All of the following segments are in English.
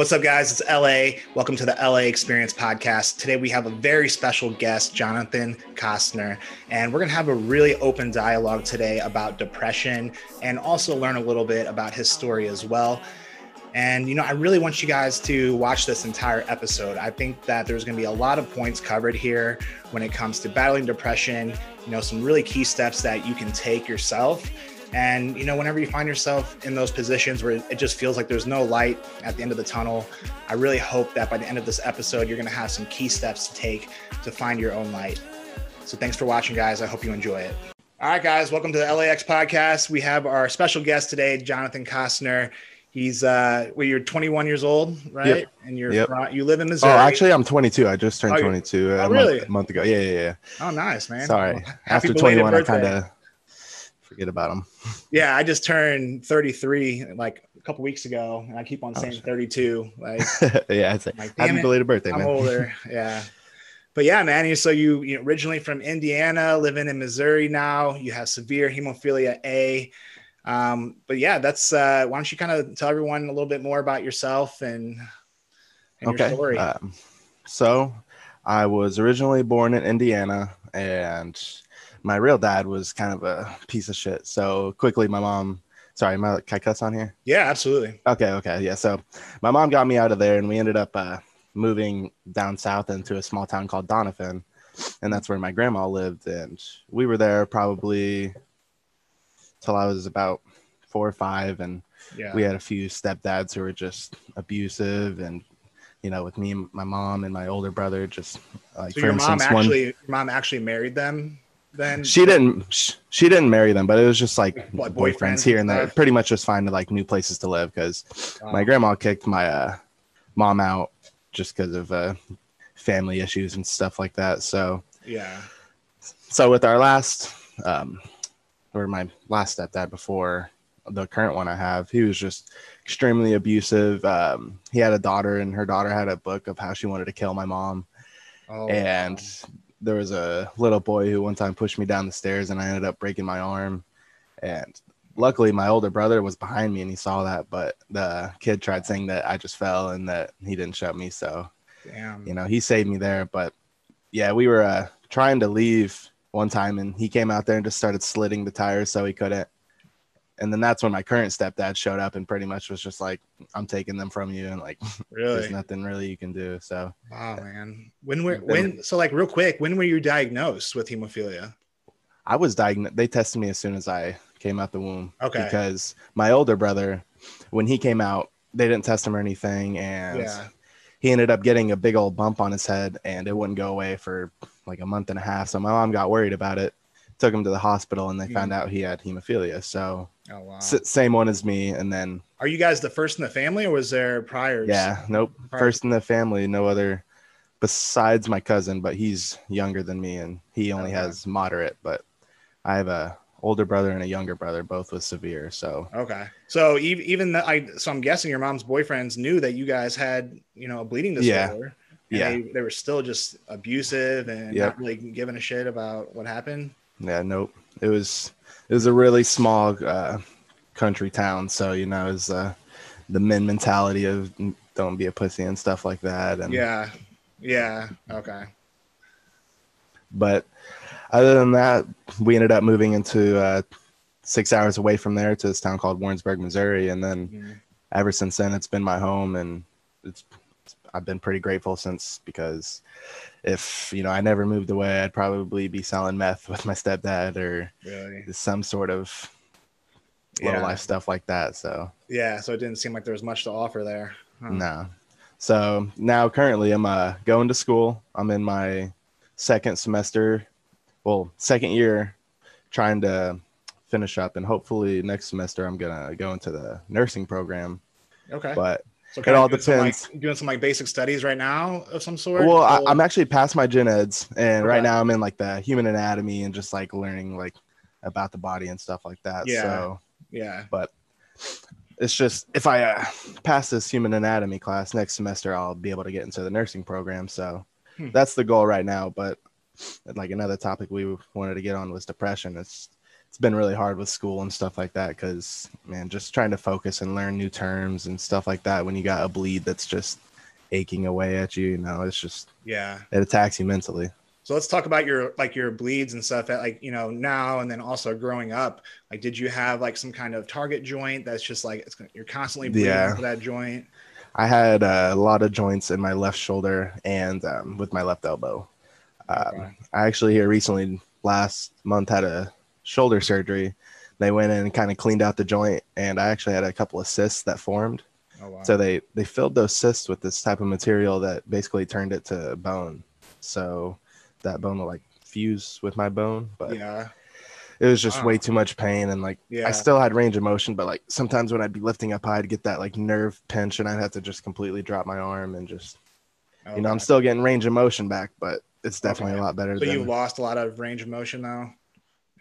What's up, guys? It's LA. Welcome to the LA Experience Podcast. Today we have a very special guest, Jonathan Costner, and we're going to have a really open dialogue today about depression and also learn a little bit about his story as well. And, you know, I really want you guys to watch this entire episode. I think that there's going to be a lot of points covered here when it comes to battling depression, you know, some really key steps that you can take yourself and, you know, whenever you find yourself in those positions where it just feels like there's no light at the end of the tunnel, I really hope that by the end of this episode, you're going to have some key steps to take to find your own light. So thanks for watching, guys. I hope you enjoy it. All right, guys, welcome to the LAX podcast. We have our special guest today, Jonathan Costner. He's uh well, you're 21 years old, right? Yep. And you're Yep. from, you live in Missouri. Oh, actually, I'm 22. I just turned Oh, 22 oh, a really? month, month ago. Yeah, yeah, yeah. oh, nice, man. Sorry. Well, After 21, I kind of forget about them. Yeah, I just turned 33 like a couple weeks ago, and I keep on Oh, saying shit. 32. Like yeah, it's like, happy it, belated birthday, I'm man. older. Yeah. But yeah, man. So you, you know, originally from Indiana, living in Missouri now. You have severe hemophilia A. Um, but yeah, that's uh why don't you kind of tell everyone a little bit more about yourself and, and your okay. story. Um, so, I was originally born in Indiana, and my real dad was kind of a piece of shit. So, quickly, my mom, sorry, my, can I cuss on here? yeah, absolutely. Okay, okay, yeah. So my mom got me out of there, and we ended up uh, moving down south into a small town called Doniphan, and that's where my grandma lived. And we were there probably till I was about four or five, and Yeah. we had a few stepdads who were just abusive, and you know, with me, and my mom, and my older brother, just like so your mom instance, one actually, your mom actually married them then? she didn't she didn't marry them, but it was just like boyfriends, boyfriends here and there. Pretty much just finding like new places to live because my grandma kicked my uh, mom out just because of uh, family issues and stuff like that. So, yeah. so with our last, um, or my last stepdad before the current one I have, he was just extremely abusive. Um, he had a daughter, and her daughter had a book of how she wanted to kill my mom. Oh, and wow. There was a little boy who one time pushed me down the stairs, and I ended up breaking my arm. And luckily, my older brother was behind me, and he saw that. But the kid tried saying that I just fell and that he didn't shove me. So damn. you know, he saved me there. But yeah, we were uh, trying to leave one time, and he came out there and just started slitting the tires so he couldn't. And then that's when my current stepdad showed up and pretty much was just like, "I'm taking them from you," and like, really? there's nothing really you can do. So Wow, man. When were when? So like real quick, when were you diagnosed with hemophilia? I was diagnosed. They tested me as soon as I came out the womb. Okay. Because my older brother, when he came out, they didn't test him or anything, and Yeah. he ended up getting a big old bump on his head, and it wouldn't go away for like a month and a half. So my mom got worried about it, took him to the hospital, and they Mm. found out he had hemophilia. So Oh wow. s- same one as me, and then Are you guys the first in the family, or was there priors? yeah, nope, Prior- first in the family, no other besides my cousin, but he's younger than me, and he only Okay. has moderate. But I have a older brother and a younger brother, both with severe. So Okay. So even even the, I so I'm guessing your mom's boyfriends knew that you guys had you know a bleeding Yeah. disorder. and Yeah. They, they were still just abusive and Yep. not really giving a shit about what happened. Yeah, nope. It was it was a really small uh, country town, so you know, it was uh, the men mentality of don't be a pussy and stuff like that. And Yeah. Yeah. Okay. but other than that, we ended up moving into uh, six hours away from there to this town called Warrensburg, Missouri, and then Mhm. ever since then it's been my home and it's I've been pretty grateful since because if you know I never moved away I'd probably be selling meth with my stepdad or Really. some sort of low Yeah. life stuff like that so Yeah. So it didn't seem like there was much to offer there. Huh. no so now currently I'm uh, going to school I'm in my second semester well second year trying to finish up and hopefully next semester I'm gonna go into the nursing program Okay. but so it all doing some, like- depends. doing some like basic studies right now of some sort. Well, I, I'm actually past my gen eds, and right now I'm in like the human anatomy and just like learning like about the body and stuff like that. Yeah. So yeah. But it's just if I uh, pass this human anatomy class next semester, I'll be able to get into the nursing program. So Hmm. that's the goal right now. But like another topic we wanted to get on was depression. It's it's been really hard with school and stuff like that because man, just trying to focus and learn new terms and stuff like that when you got a bleed that's just aching away at you, you know, it's just Yeah. it attacks you mentally. So let's talk about your like your bleeds and stuff that like you know now and then also growing up. Like, did you have like some kind of target joint that's just like it's you're constantly bleeding Yeah. for that joint? I had uh, a lot of joints in my left shoulder and um, with my left elbow. Um, Okay. I actually here recently last month had a shoulder surgery. They went in and kind of cleaned out the joint, and I actually had a couple of cysts that formed. Oh wow. So they they filled those cysts with this type of material that basically turned it to bone. So that bone will like fuse with my bone, but yeah. it was just Wow. way too much pain and like Yeah. I still had range of motion, but like sometimes when I'd be lifting up high, I'd get that like nerve pinch and I'd have to just completely drop my arm and just oh, you know I'm still getting range of motion back, but it's oh, definitely Okay. a lot better So than you lost a lot of range of motion though.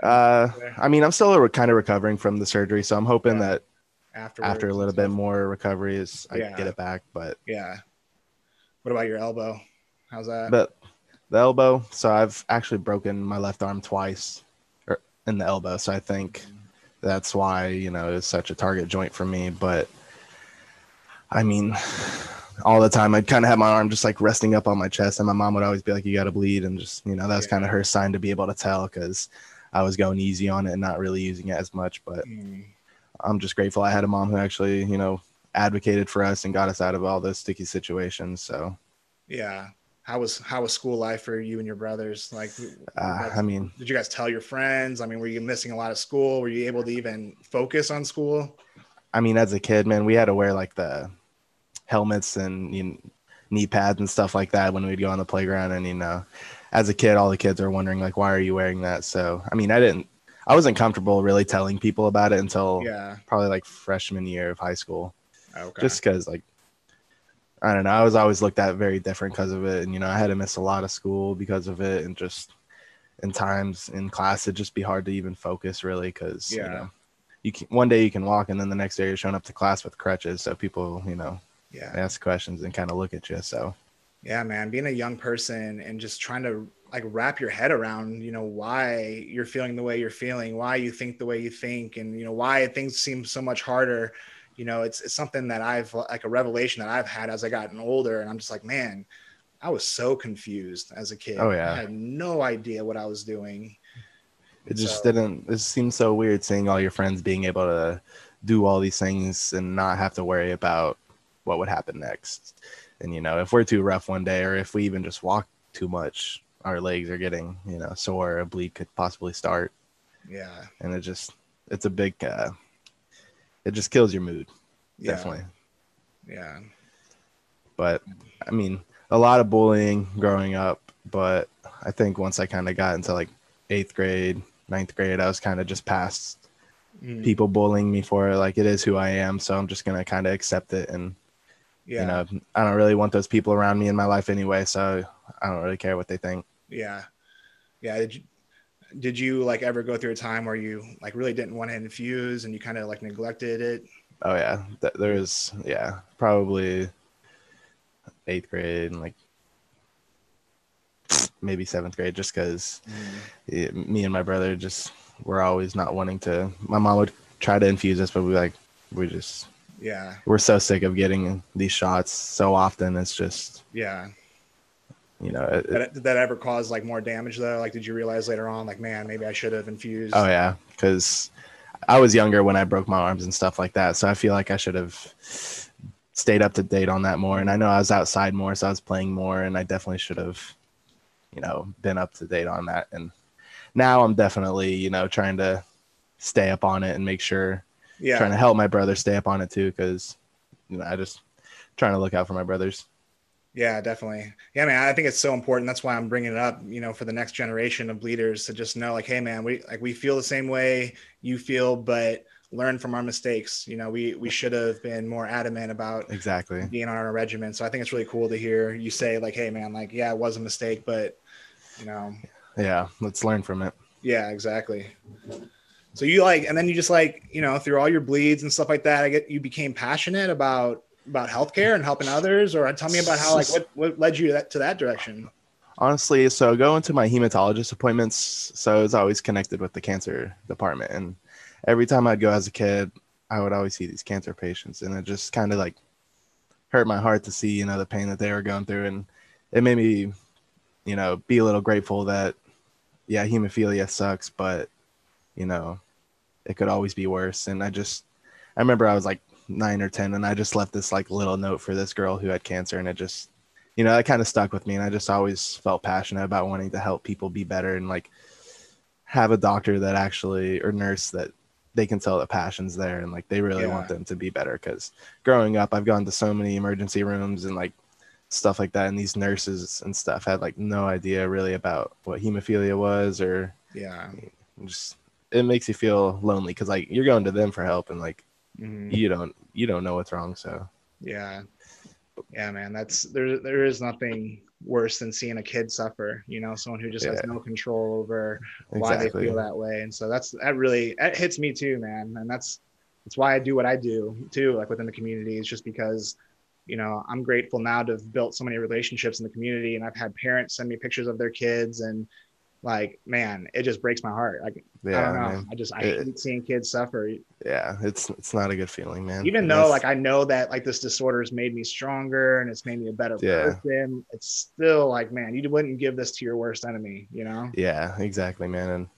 Uh I mean I'm still re- kind of recovering from the surgery, so I'm hoping Yeah. that afterwards after a little bit more recovery is I Yeah. get it back, but Yeah. What about your elbow? How's that? but the elbow so i've actually broken my left arm twice or in the elbow so i think that's why you know it's such a target joint for me but i mean all the time i'd kind of have my arm just like resting up on my chest and my mom would always be like you gotta bleed and just you know that's Yeah. kind of her sign to be able to tell because i was going easy on it and not really using it as much but Mm, i'm just grateful i had a mom who actually you know advocated for us and got us out of all those sticky situations so yeah. How was how was school life for you and your brothers? Like, uh, i mean did you guys tell your friends? I mean, were you missing a lot of school? Were you able to even focus on school? I mean, as a kid, man, we had to wear like the helmets and you know, knee pads and stuff like that when we'd go on the playground. And you know, as a kid, all the kids are wondering like, why are you wearing that? So, I mean, I didn't, I wasn't comfortable really telling people about it until Yeah. probably like freshman year of high school, Okay. just because like. I don't know. I was always looked at very different because of it, and you know, I had to miss a lot of school because of it, and just in times in class, it'd just be hard to even focus really because you Yeah. know, you can one day you can walk and then the next day you're showing up to class with crutches so people you know yeah. ask questions and kind of look at you so Yeah, man. Being a young person and just trying to like wrap your head around, you know, why you're feeling the way you're feeling, why you think the way you think, and you know, why things seem so much harder. You know, it's it's something that I've like a revelation that I've had as I gotten older, and I'm just like, man, I was so confused as a kid. Oh, yeah. I had no idea what I was doing. it just So- didn't it seems so weird seeing all your friends being able to do all these things and not have to worry about what would happen next and you know if we're too rough one day or if we even just walk too much our legs are getting you know sore a bleed could possibly start Yeah. and it just it's a big uh it just kills your mood Yeah. definitely Yeah. but I mean, a lot of bullying growing up. But I think once I kind of got into like eighth grade, ninth grade, I was kind of just past Mm, people bullying me for it. Like it is who I am, so I'm just gonna kind of accept it. And Yeah. you know, I don't really want those people around me in my life anyway, so I don't really care what they think. Yeah. Yeah. Did you, did you like ever go through a time where you like really didn't want to infuse and you kind of like neglected it? Oh yeah, th- there was yeah probably eighth grade and like maybe seventh grade, just because it, mm-hmm. me and my brother just were always not wanting to. My mom would try to infuse us, but we like we just Yeah. we're so sick of getting these shots so often. It's just Yeah. you know. It, Did, did that ever cause like more damage though? Like, did you realize later on, like, man, maybe I should have infused? oh yeah, because I was younger when I broke my arms and stuff like that, so I feel like I should have stayed up to date on that more. And I know I was outside more, so I was playing more, and I definitely should have, you know, been up to date on that. And now I'm definitely, you know, trying to stay up on it and make sure yeah. trying to help my brother stay up on it too because you know i just trying to look out for my brothers Yeah, definitely. Yeah, man, I think it's so important. That's why I'm bringing it up, you know, for the next generation of leaders to just know like, hey man, we like we feel the same way you feel, but learn from our mistakes. You know, we we should have been more adamant about exactly being on our regimen. So I think it's really cool to hear you say like, hey man, like, yeah, it was a mistake, but you know, yeah let's learn from it yeah, exactly. So you like, and then you just like, you know, through all your bleeds and stuff like that, I get you became passionate about about healthcare and helping others, or tell me about how like what what led you to that to that direction. Honestly, so going to my hematologist appointments, so it's always connected with the cancer department. And every time I'd go as a kid, I would always see these cancer patients, and it just kind of like hurt my heart to see, you know, the pain that they were going through. And it made me, you know, be a little grateful that, yeah, hemophilia sucks, but, you know, it could always be worse. And I just, I remember I was like nine or 10, and I just left this like little note for this girl who had cancer, and it just, you know, that kind of stuck with me. And I just always felt passionate about wanting to help people be better and like have a doctor that actually, or nurse that they can tell the passion's there and like they really yeah. want them to be better because growing up i've gone to so many emergency rooms and like stuff like that and these nurses and stuff had like no idea really about what hemophilia was or yeah just it makes you feel lonely because like you're going to them for help and like mm-hmm. you don't you don't know what's wrong so yeah yeah man that's there there is nothing worse than seeing a kid suffer you know someone who just yeah. has no control over why exactly. they feel that way and so that's that really that hits me too man and that's that's why i do what i do too like within the community is just because you know i'm grateful now to have built so many relationships in the community and i've had parents send me pictures of their kids and like man it just breaks my heart. Like yeah, i don't know. man. i just i it, hate seeing kids suffer. Yeah it's it's not a good feeling man. Even though like i know that like this disorder has made me stronger and it's made me a better yeah. person it's still like man you wouldn't give this to your worst enemy you know? Yeah exactly man. And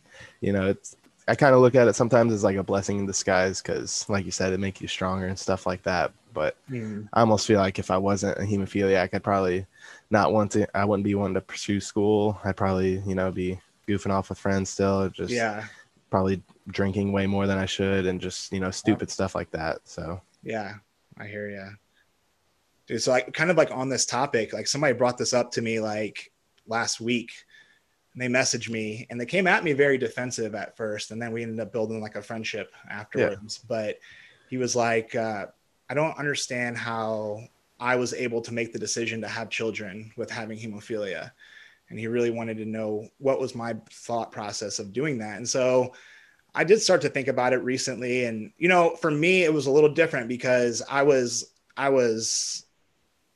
you know it's i kind of look at it sometimes as like a blessing in disguise because like you said it makes you stronger and stuff like that. But mm. i almost feel like if i wasn't a hemophiliac i'd probably not wanting i wouldn't be wanting to pursue school i'd probably you know be goofing off with friends still just yeah probably drinking way more than i should and just you know stupid yeah. stuff like that so yeah i hear you dude so like kind of like on this topic like somebody brought this up to me like last week and they messaged me and they came at me very defensive at first and then we ended up building like a friendship afterwards yeah. but he was like uh, i don't understand how I was able to make the decision to have children with having hemophilia. And he really wanted to know what was my thought process of doing that. And so I did start to think about it recently. And, you know, for me, it was a little different because I was, I was,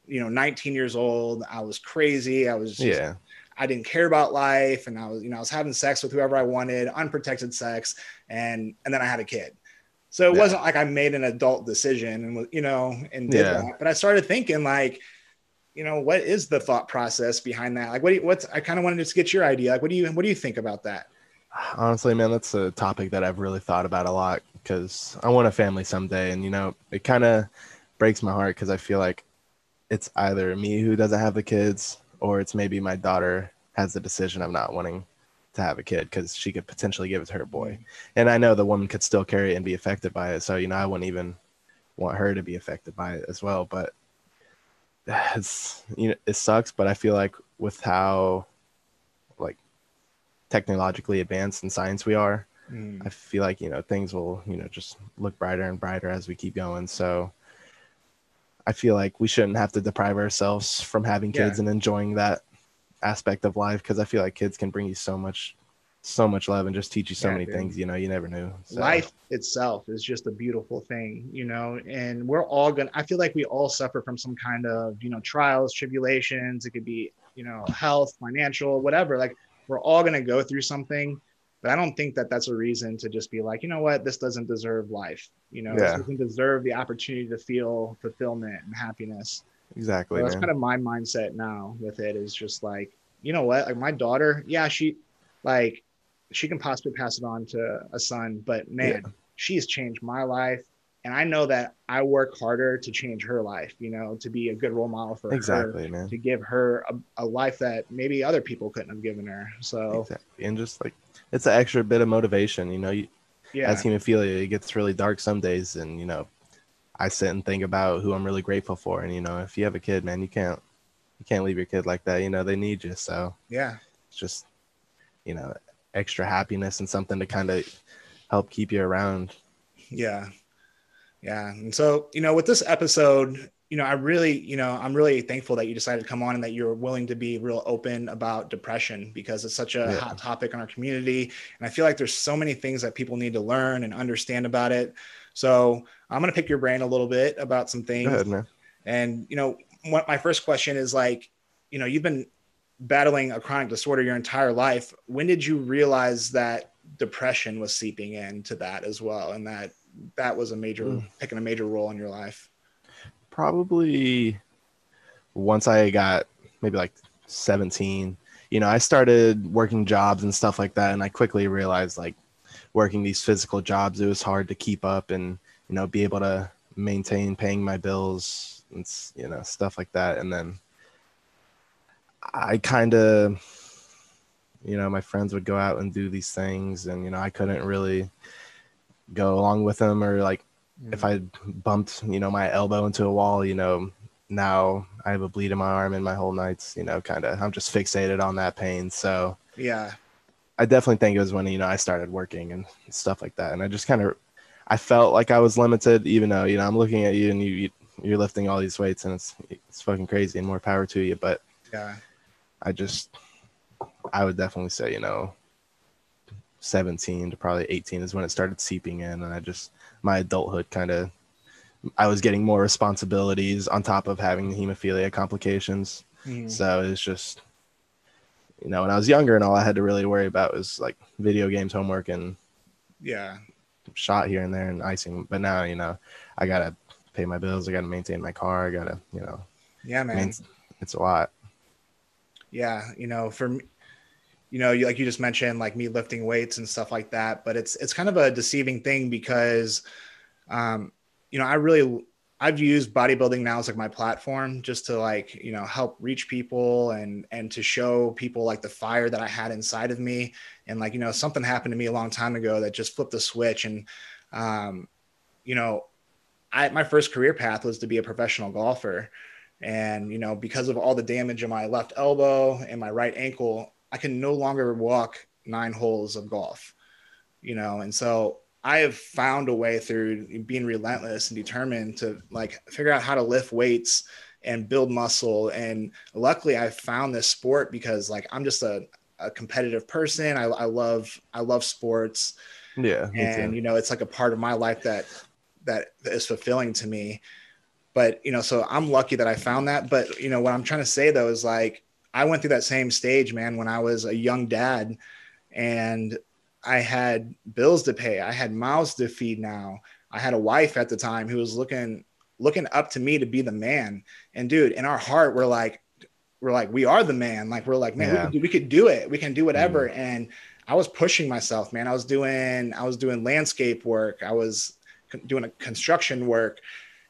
you know, 19 years old. I was crazy. I was just, yeah. I didn't care about life. And I was, you know, I was having sex with whoever I wanted, unprotected sex. And, and then I had a kid. So it yeah. wasn't like I made an adult decision and you know and did yeah. that. But I started thinking like, you know, what is the thought process behind that? Like, what do you, what's I kind of wanted to get your idea. Like, what do you what do you think about that? Honestly, man, that's a topic that I've really thought about a lot because I want a family someday, and you know, it kind of breaks my heart because I feel like it's either me who doesn't have the kids or it's maybe my daughter has the decision of not wanting to have a kid because she could potentially give it to her boy. Mm-hmm. And I know the woman could still carry it and be affected by it. So, you know, I wouldn't even want her to be affected by it as well. But it's, you know, it sucks. But I feel like with how like technologically advanced in science we are, mm. I feel like, you know, things will, you know, just look brighter and brighter as we keep going. So, I feel like we shouldn't have to deprive ourselves from having kids yeah. and enjoying that aspect of life because I feel like kids can bring you so much so much love and just teach you so yeah, many dude. things you know you never knew so. life itself is just a beautiful thing you know and we're all gonna i feel like we all suffer from some kind of you know trials tribulations it could be you know health financial whatever like we're all gonna go through something but i don't think that that's a reason to just be like you know what this doesn't deserve life you know yeah. doesn't deserve the opportunity to feel fulfillment and happiness Exactly. So that's man. kind of my mindset now with it is just like, you know what? Like my daughter, yeah, she like she can possibly pass it on to a son, but man, yeah. she's changed my life. And I know that I work harder to change her life, you know, to be a good role model for exactly, her, man. to give her a, a, life that maybe other people couldn't have given her. So, exactly. and just like it's an extra bit of motivation, you know, you, yeah. as hemophilia, it gets really dark some days, and you know, I sit and think about who I'm really grateful for. And you know, if you have a kid, man, you can't you can't leave your kid like that. You know, they need you. So yeah, it's just you know extra happiness and something to kind of help keep you around. Yeah, yeah. And so you know, with this episode, you know, I really, you know, I'm really thankful that you decided to come on and that you're willing to be real open about depression because it's such a yeah. hot topic in our community. And I feel like there's so many things that people need to learn and understand about it. So I'm going to pick your brain a little bit about some things. Ahead, and, you know, what my first question is like, you know, you've been battling a chronic disorder your entire life, when did you realize that depression was seeping into that as well, and that that was a major mm. picking a major role in your life? Probably once I got maybe like 17 you know i started working jobs and stuff like that and i quickly realized like working these physical jobs it was hard to keep up and you know be able to maintain paying my bills and you know stuff like that and then i kind of you know my friends would go out and do these things and you know i couldn't really go along with them or like mm. if i bumped you know my elbow into a wall you know now I have a bleed in my arm and my whole night's, you know, kind of, I'm just fixated on that pain. So, yeah, I definitely think it was when, you know, I started working and stuff like that. And I just kind of, I felt like I was limited, even though, you know, I'm looking at you and you, you're lifting all these weights and it's, it's fucking crazy and more power to you. But yeah, I just, I would definitely say, you know, 17 to probably 18 is when it started seeping in. And I just, my adulthood kind of I was getting more responsibilities on top of having the hemophilia complications. Mm. So it's just, you know, when I was younger and all I had to really worry about was like video games, homework, and yeah, shot here and there and icing. But now, you know, I gotta pay my bills. I gotta maintain my car. I gotta, you know, yeah, man, it's a lot. Yeah, you know, for me, you know, like you just mentioned, like me lifting weights and stuff like that. But it's it's kind of a deceiving thing because, um, you know, I really I've used bodybuilding now as like my platform just to like, you know, help reach people and and to show people like the fire that I had inside of me. And like, you know, something happened to me a long time ago that just flipped the switch. And um, you know, I my first career path was to be a professional golfer. And, you know, because of all the damage in my left elbow and my right ankle, I can no longer walk nine holes of golf. You know, and so I have found a way through being relentless and determined to like figure out how to lift weights and build muscle. And luckily, I found this sport because like I'm just a, a competitive person. I, I love I love sports. Yeah, and you know it's like a part of my life that that is fulfilling to me. But you know, so I'm lucky that I found that. But you know, what I'm trying to say though is like I went through that same stage, man, when I was a young dad, and I had bills to pay. I had mouths to feed now. I had a wife at the time who was looking looking up to me to be the man. And dude, in our heart, we're like, we're like, we are the man. Like we're like, man, yeah. we, could do, we, could do, it. We can do whatever. Mm. And I was pushing myself, man. I was doing I was doing landscape work. I was doing a construction work.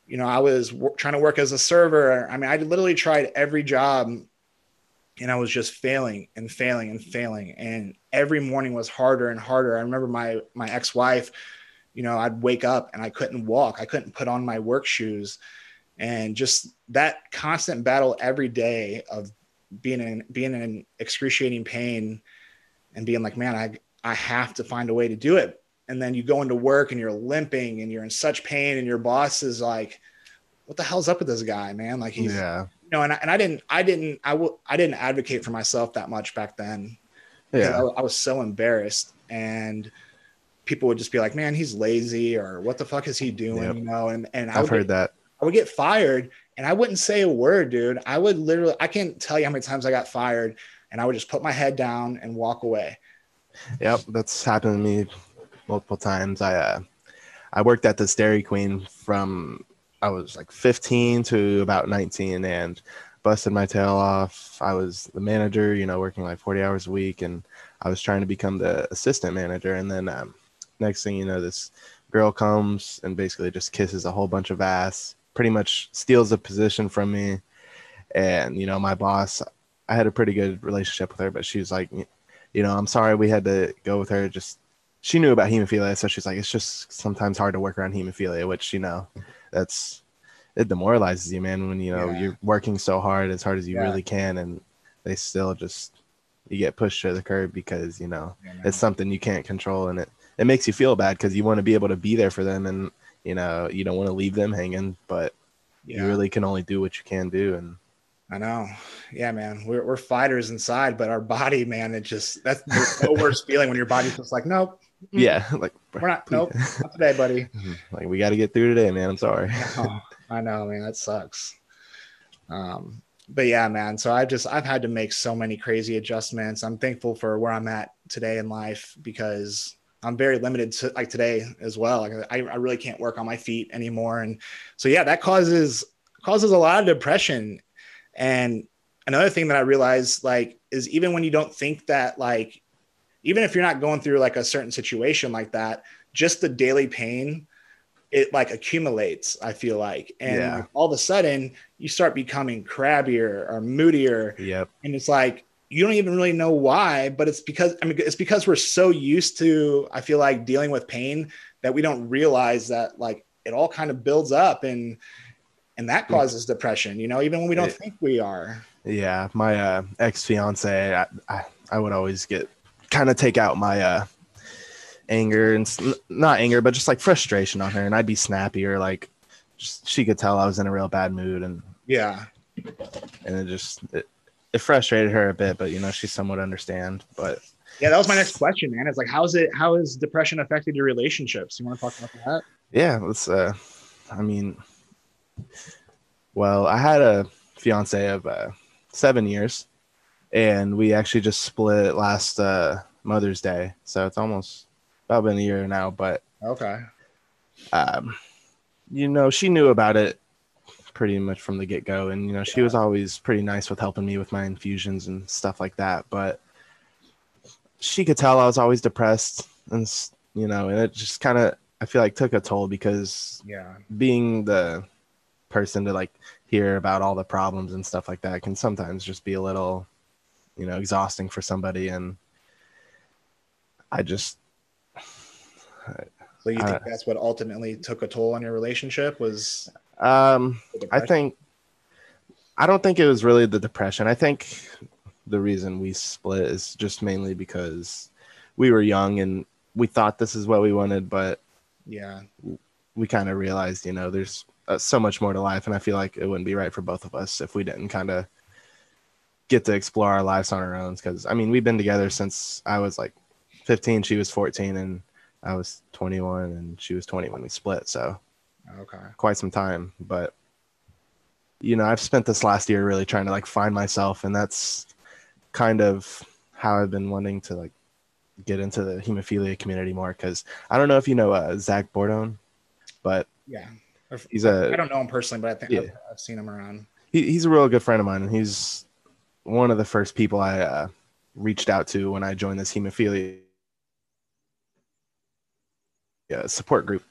You know, I was w- trying to work as a server. I mean, I literally tried every job and I was just failing and failing and failing. And every morning was harder and harder. I remember my my ex-wife, you know, I'd wake up and I couldn't walk. I couldn't put on my work shoes. And just that constant battle every day of being in being in excruciating pain and being like, man, I I have to find a way to do it. And then you go into work and you're limping and you're in such pain and your boss is like, what the hell's up with this guy, man? Like he's yeah know, and I, and I didn't, I didn't, I w- I didn't advocate for myself that much back then. Yeah. I, I, was so embarrassed and people would just be like, man, he's lazy or what the fuck is he doing? Yep. You know? And, and I have heard get, that I would get fired and I wouldn't say a word, dude. I would literally, I can't tell you how many times I got fired and I would just put my head down and walk away. Yep. That's happened to me multiple times. I, uh, I worked at this Dairy Queen from I was like 15 to about 19 and busted my tail off. I was the manager, you know, working like 40 hours a week, and I was trying to become the assistant manager. And then um, next thing you know, this girl comes and basically just kisses a whole bunch of ass, pretty much steals a position from me. And you know, my boss, I had a pretty good relationship with her, but she was like, you know, I'm sorry we had to go with her. Just she knew about hemophilia, so she's like, it's just sometimes hard to work around hemophilia, which you know that's it demoralizes you, man. When you know yeah. you're working so hard, as hard as you yeah. really can, and they still just you get pushed to the curb because you know yeah, it's something you can't control, and it it makes you feel bad because you want to be able to be there for them, and you know you don't want to leave them hanging, but you really can only do what you can do, and I know. Yeah, man. We're, we're fighters inside, but our body, man, it just that's the worst feeling when your body's just like, nope, yeah, like we're not. Nope, not today, buddy. like we got to get through today, man. I'm sorry. I know, man. That sucks. Um, but yeah, man. So I've just I've had to make so many crazy adjustments. I'm thankful for where I'm at today in life because I'm very limited to like today as well. Like I, I really can't work on my feet anymore. And so yeah, that causes causes a lot of depression. And another thing that I realized like is even when you don't think that like even if you're not going through like a certain situation like that, just the daily pain it like accumulates i feel like and Yeah. like, all of a sudden you start becoming crabbier or moodier Yep. and it's like you don't even really know why but it's because i mean it's because we're so used to i feel like dealing with pain that we don't realize that like it all kind of builds up and and that causes depression you know even when we don't It- think we are Yeah, my uh, ex fiance, I, I I would always get kind of take out my uh, anger and not anger, but just like frustration on her, and I'd be snappy or like just, she could tell I was in a real bad mood, and yeah and it just it, it frustrated her a bit, but you know she somewhat understand. But yeah that was my next question man it's like how's it how has depression affected your relationships you want to talk about that yeah, let's. Uh, I mean, well, I had a fiance of uh, seven years, and we actually just split last uh, Mother's Day, so it's almost about been a year now. But okay um, you know, she knew about it pretty much from the get go, and you know, she was always pretty nice with helping me with my infusions and stuff like that. But she could tell I was always depressed, and you know, and it just kind of I feel like took a toll because yeah being the person to like hear about all the problems and stuff like that can sometimes just be a little you know exhausting for somebody and i just So you Uh, think that's what ultimately took a toll on your relationship was um i think i don't think it was really the depression. I think the reason we split is just mainly because we were young and we thought this is what we wanted but yeah. we kind of realized, you know, there's uh, so much more to life, and I feel like it wouldn't be right for both of us if we didn't kind of get to explore our lives on our own. Because I mean, we've been together since I was like 15, she was 14, and I was 21, and she was 20 when we split. So okay quite some time. But you know, I've spent this last year really trying to like find myself, and that's kind of how I've been wanting to like get into the hemophilia community more. Because I don't know if you know uh, Zach Bordone, but yeah he's I a don't know him personally but I think I've, I've seen him around he, he's a real good friend of mine, and he's one of the first people I uh, reached out to when I joined this hemophilia uh, support group,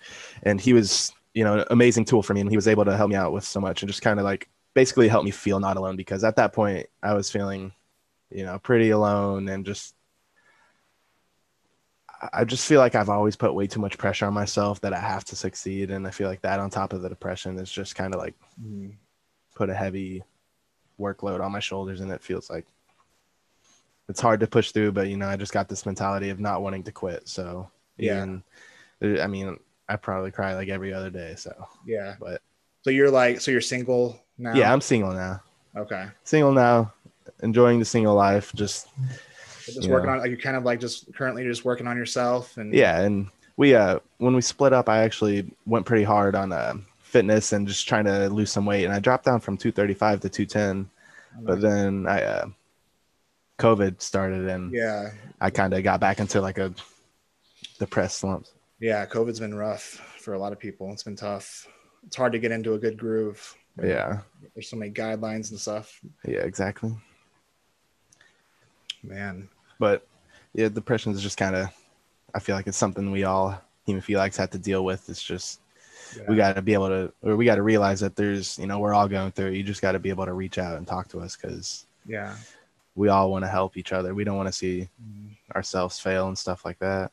and he was you know an amazing tool for me, and he was able to help me out with so much, and just kind of like basically help me feel not alone because at that point I was feeling you know pretty alone and just I- just feel like I've always put way too much pressure on myself that I have to succeed, and I feel like that on top of the depression is just kind of like Mhm. put a heavy workload on my shoulders and it feels like it's hard to push through but you know i just got this mentality of not wanting to quit so Yeah. even- i mean i probably cry like every other day so. Yeah. But so you're like so you're single now? Yeah i'm single now. Okay. Single now enjoying the single life just just working on like you're kind of like just currently just working on yourself and yeah and we uh when we split up i actually went pretty hard on uh fitness and just trying to lose some weight and i dropped down from 235 to 210 but then i uh covid started and yeah. I kind of got back into like a depressed slump. Yeah covid's been rough for a lot of people it's been tough it's hard to get into a good groove Yeah, there's so many guidelines and stuff yeah, exactly. man But yeah, depression is just kind of. I feel like it's something we all hemophiliacs have to deal with. It's just we got to be able to, or we got to realize that there's, you know, we're all going through. it. You just got to be able to reach out and talk to us because yeah we all want to help each other. We don't want to see Mhm. ourselves fail and stuff like that.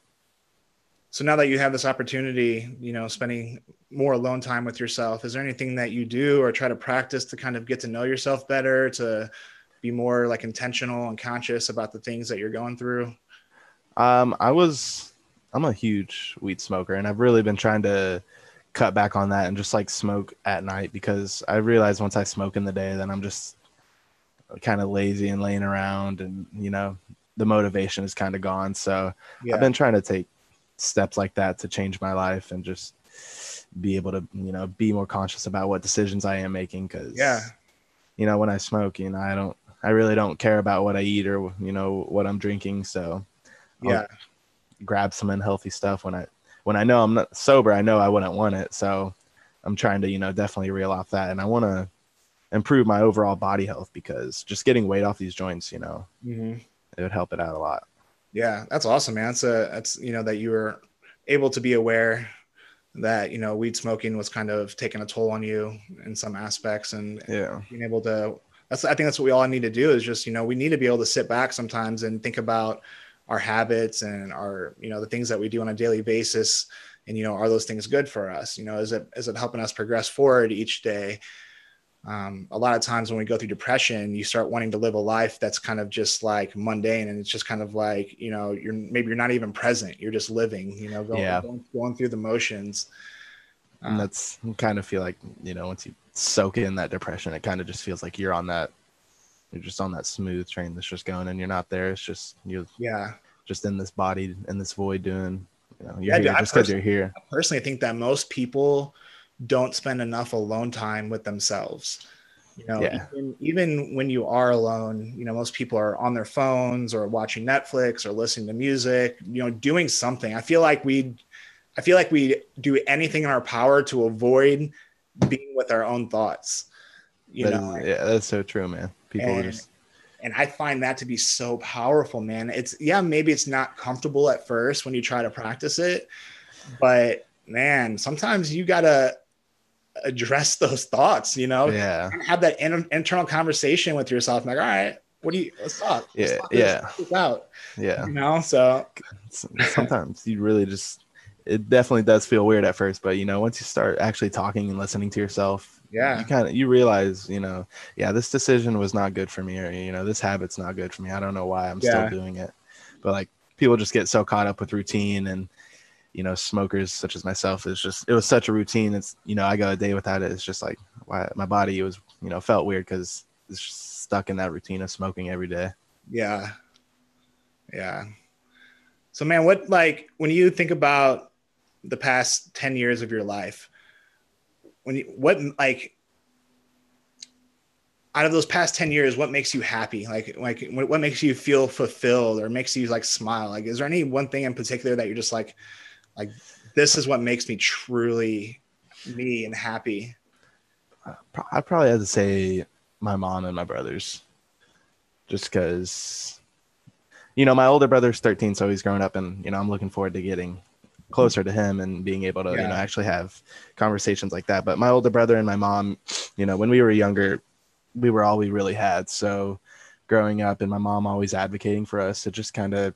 So now that you have this opportunity, you know, spending more alone time with yourself, is there anything that you do or try to practice to kind of get to know yourself better, to be more like intentional and conscious about the things that you're going through? Um, I was, I'm a huge weed smoker, and I've really been trying to cut back on that and just like smoke at night because I realize once I smoke in the day, then I'm just kind of lazy and laying around, and you know, the motivation is kind of gone. So Yeah. I've been trying to take steps like that to change my life and just be able to, you know, be more conscious about what decisions I am making because, yeah. you know, when I smoke, you know, I don't, I really don't care about what I eat or you know what I'm drinking. So I'll yeah, grab some unhealthy stuff when I when I know I'm not sober. I know I wouldn't want it. So I'm trying to you know definitely reel off that, and I want to improve my overall body health because just getting weight off these joints, you know, mm-hmm. it would help it out a lot. Yeah, that's awesome, man. That's a that's you know that you were able to be aware that you know weed smoking was kind of taking a toll on you in some aspects and yeah. being able to that's i think that's what we all need to do is just you know we need to be able to sit back sometimes and think about our habits and our you know the things that we do on a daily basis. And you know are those things good for us? You know is it is it helping us progress forward each day um, a lot of times when we go through depression you start wanting to live a life that's kind of just like mundane and it's just kind of like you know you're maybe you're not even present you're just living you know going, yeah. going, going through the motions. And uh, that's kind of feel like you know once you soak in that depression it kind of just feels like you're on that you're just on that smooth train that's just going and you're not there. It's just you're yeah. just in this body in this void doing you know you're yeah, here just because you're here. Personally, I personally think that most people don't spend enough alone time with themselves. You know yeah. even, even when you are alone you know most people are on their phones or watching netflix or listening to music you know doing something. I feel like we i feel like we do anything in our power to avoid being with our own thoughts you that know? is, yeah that's so true man. People and, just and i find that to be so powerful man. It's yeah maybe it's not comfortable at first when you try to practice it but man sometimes you gotta address those thoughts, you know? Yeah. Have that in, internal conversation with yourself. Like, all right, what do you, let's talk. Let's yeah. Talk yeah. This out. Yeah. You know, so sometimes you really just, it definitely does feel weird at first, but you know, once you start actually talking and listening to yourself, yeah, you kind of, you realize, you know, yeah, this decision was not good for me, or, you know, this habit's not good for me. I don't know why I'm yeah. still doing it. But like people just get so caught up with routine and, you know smokers such as myself is just it was such a routine. It's you know i go a day without it. It's just like why my body was you know felt weird because it's stuck in that routine of smoking every day. Yeah. Yeah. So man what like when you think about the past 10 years of your life when you what like out of those past 10 years what makes you happy? Like like what makes you feel fulfilled or makes you like smile? Like is there any one thing in particular that you're just like like this is what makes me truly me and happy. I probably have to say my mom and my brothers, just because, you know, my older brother's 13, so he's growing up, and you know, I'm looking forward to getting closer to him and being able to, yeah. you know, actually have conversations like that. But my older brother and my mom, you know, when we were younger, we were all we really had. So growing up, and my mom always advocating for us to just kind of,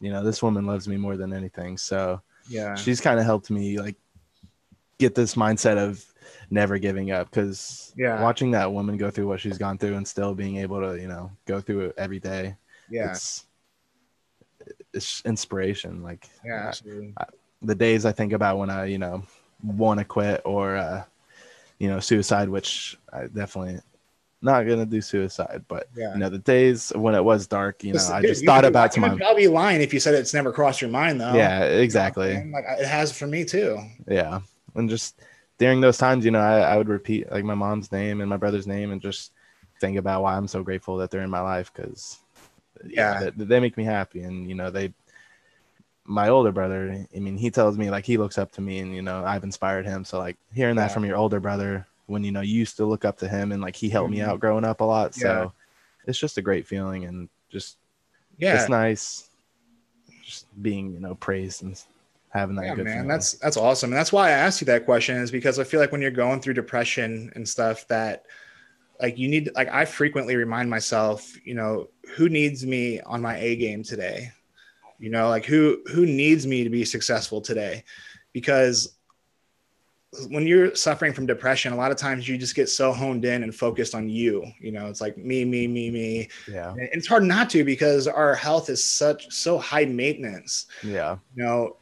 you know, this woman loves me more than anything. So yeah. She's kind of helped me like get this mindset of never giving up because yeah. watching that woman go through what she's gone through and still being able to you know go through it every day yeah. it's it's inspiration like yeah I, I, the days i think about when i you know want to quit or uh you know suicide which i definitely not gonna do suicide, but yeah. you know the days when it was dark, you know, I just thought about to my. Probably lying if you said it's never crossed your mind, though. Yeah, exactly. You know, like it has for me too. Yeah, and just during those times, you know, I, I would repeat like my mom's name and my brother's name, and just think about why I'm so grateful that they're in my life because yeah, they, they make me happy, and you know they. My older brother, I mean, he tells me like he looks up to me, and you know I've inspired him. So like hearing that from your older brother when you know you used to look up to him and like he helped me mm-hmm. out growing up a lot. So yeah. it's just a great feeling and just yeah, it's nice just being you know praised and having that yeah, good man feeling. that's that's awesome and that's why i asked you that question is because i feel like when you're going through depression and stuff that like you need like i frequently remind myself you know who needs me on my a game today you know like who who needs me to be successful today because when you're suffering from depression, a lot of times you just get so honed in and focused on you. You know, it's like me, me, me, me. Yeah. And it's hard not to because our health is such so high maintenance. Yeah. You know,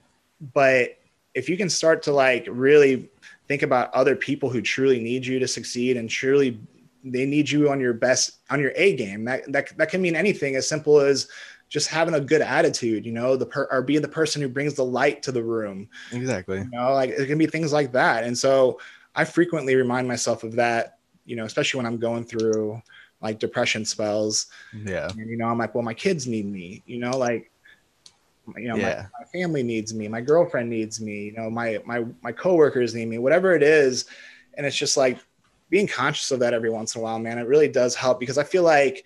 but if you can start to like really think about other people who truly need you to succeed and truly they need you on your best on your A game. That that that can mean anything as simple as just having a good attitude, you know, the per or being the person who brings the light to the room. Exactly. You know, like it can be things like that. And so I frequently remind myself of that you know, especially when I'm going through like depression spells. Yeah. And, you know, I'm like, well, my kids need me, you know, like, you know, Yeah. my, my family needs me, my girlfriend needs me, you know, my, my, my coworkers need me, whatever it is. And it's just like being conscious of that every once in a while, man, it really does help because I feel like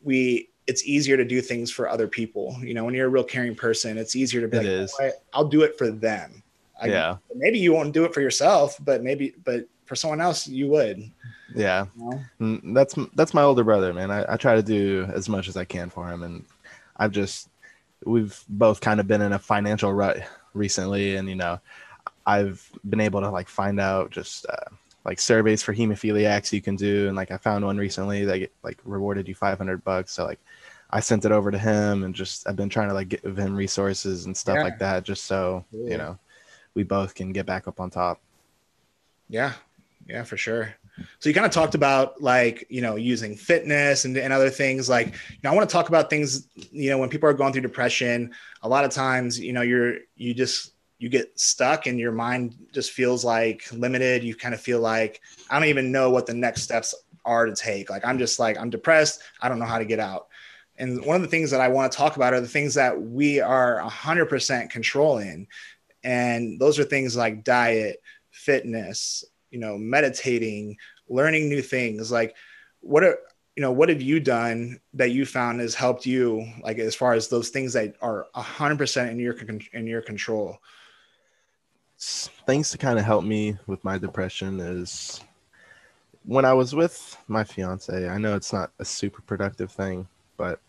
we, it's easier to do things for other people. You know, when you're a real caring person, it's easier to be It like, "Oh, I- I'll do it for them. I, Yeah. Maybe you won't do it for yourself, but maybe, but for someone else, you would. You Yeah. know? Mm, That's that's my older brother, man. I, I try to do as much as I can for him, and I've just we've both kind of been in a financial rut recently, and you know, I've been able to like find out just uh, like surveys for hemophiliacs you can do, and like I found one recently that like rewarded you five hundred bucks. So like I sent it over to him, and just I've been trying to like give him resources and stuff Yeah. like that, just so you know we both can get back up on top. Yeah. Yeah, for sure. So you kind of talked about like, you know, using fitness and, and other things like, you know, I want to talk about things, you know, when people are going through depression, a lot of times, you know, you're, you just, you get stuck and your mind just feels like limited. You kind of feel like, I don't even know what the next steps are to take. Like, I'm just like, I'm depressed. I don't know how to get out. And one of the things that I want to talk about are the things that we are 100% controlling. And those are things like diet, fitness, you know, meditating, learning new things. Like, what are, you know, what have you done that you found has helped you, like, as far as those things that are 100% in your, in your control? Things to kind of help me with my depression is when I was with my fiance. I know it's not a super productive thing, but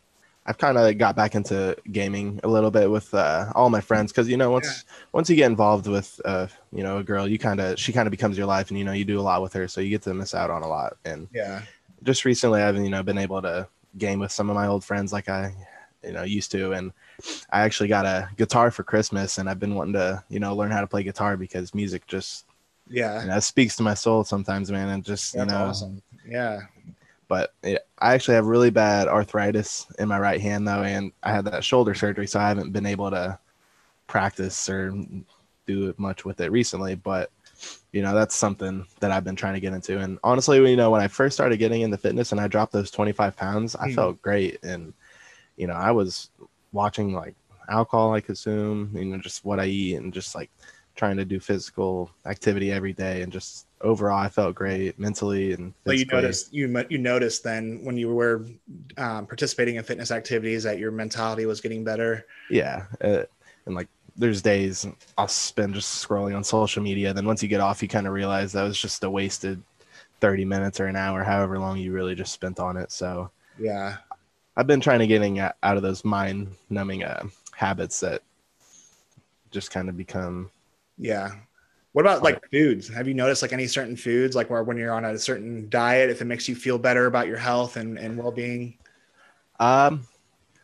I've kind of got back into gaming a little bit with uh, all my friends because you know once once you get involved with uh, you know a girl, you kind of she kind of becomes your life, and you know you do a lot with her, so you get to miss out on a lot. And Yeah. just recently, I've you know been able to game with some of my old friends like I you know used to, and I actually got a guitar for Christmas, and I've been wanting to you know learn how to play guitar because music just Yeah. you know, it speaks to my soul sometimes, man, and just That's you know. awesome. Yeah. But yeah, I actually have really bad arthritis in my right hand though, and I had that shoulder surgery, so I haven't been able to practice or do much with it recently. But you know, that's something that I've been trying to get into. And honestly, you know, when I first started getting into fitness and I dropped those 25 pounds, I Mhm. felt great. And you know, I was watching like alcohol I consume, you know, just what I eat, and just like trying to do physical activity every day, and just overall, I felt great mentally and So you noticed you you noticed then when you were um, participating in fitness activities that your mentality was getting better. yeah uh, and like there's days i'll spend just scrolling on social media then once you get off you kind of realize that was just a wasted 30 minutes or an hour however long you really just spent on it so Yeah. I've been trying to getting out out of those mind numbing uh, habits that just kind of become Yeah. What about like foods? Have you noticed like any certain foods, like where when you're on a certain diet, if it makes you feel better about your health and, and well being? um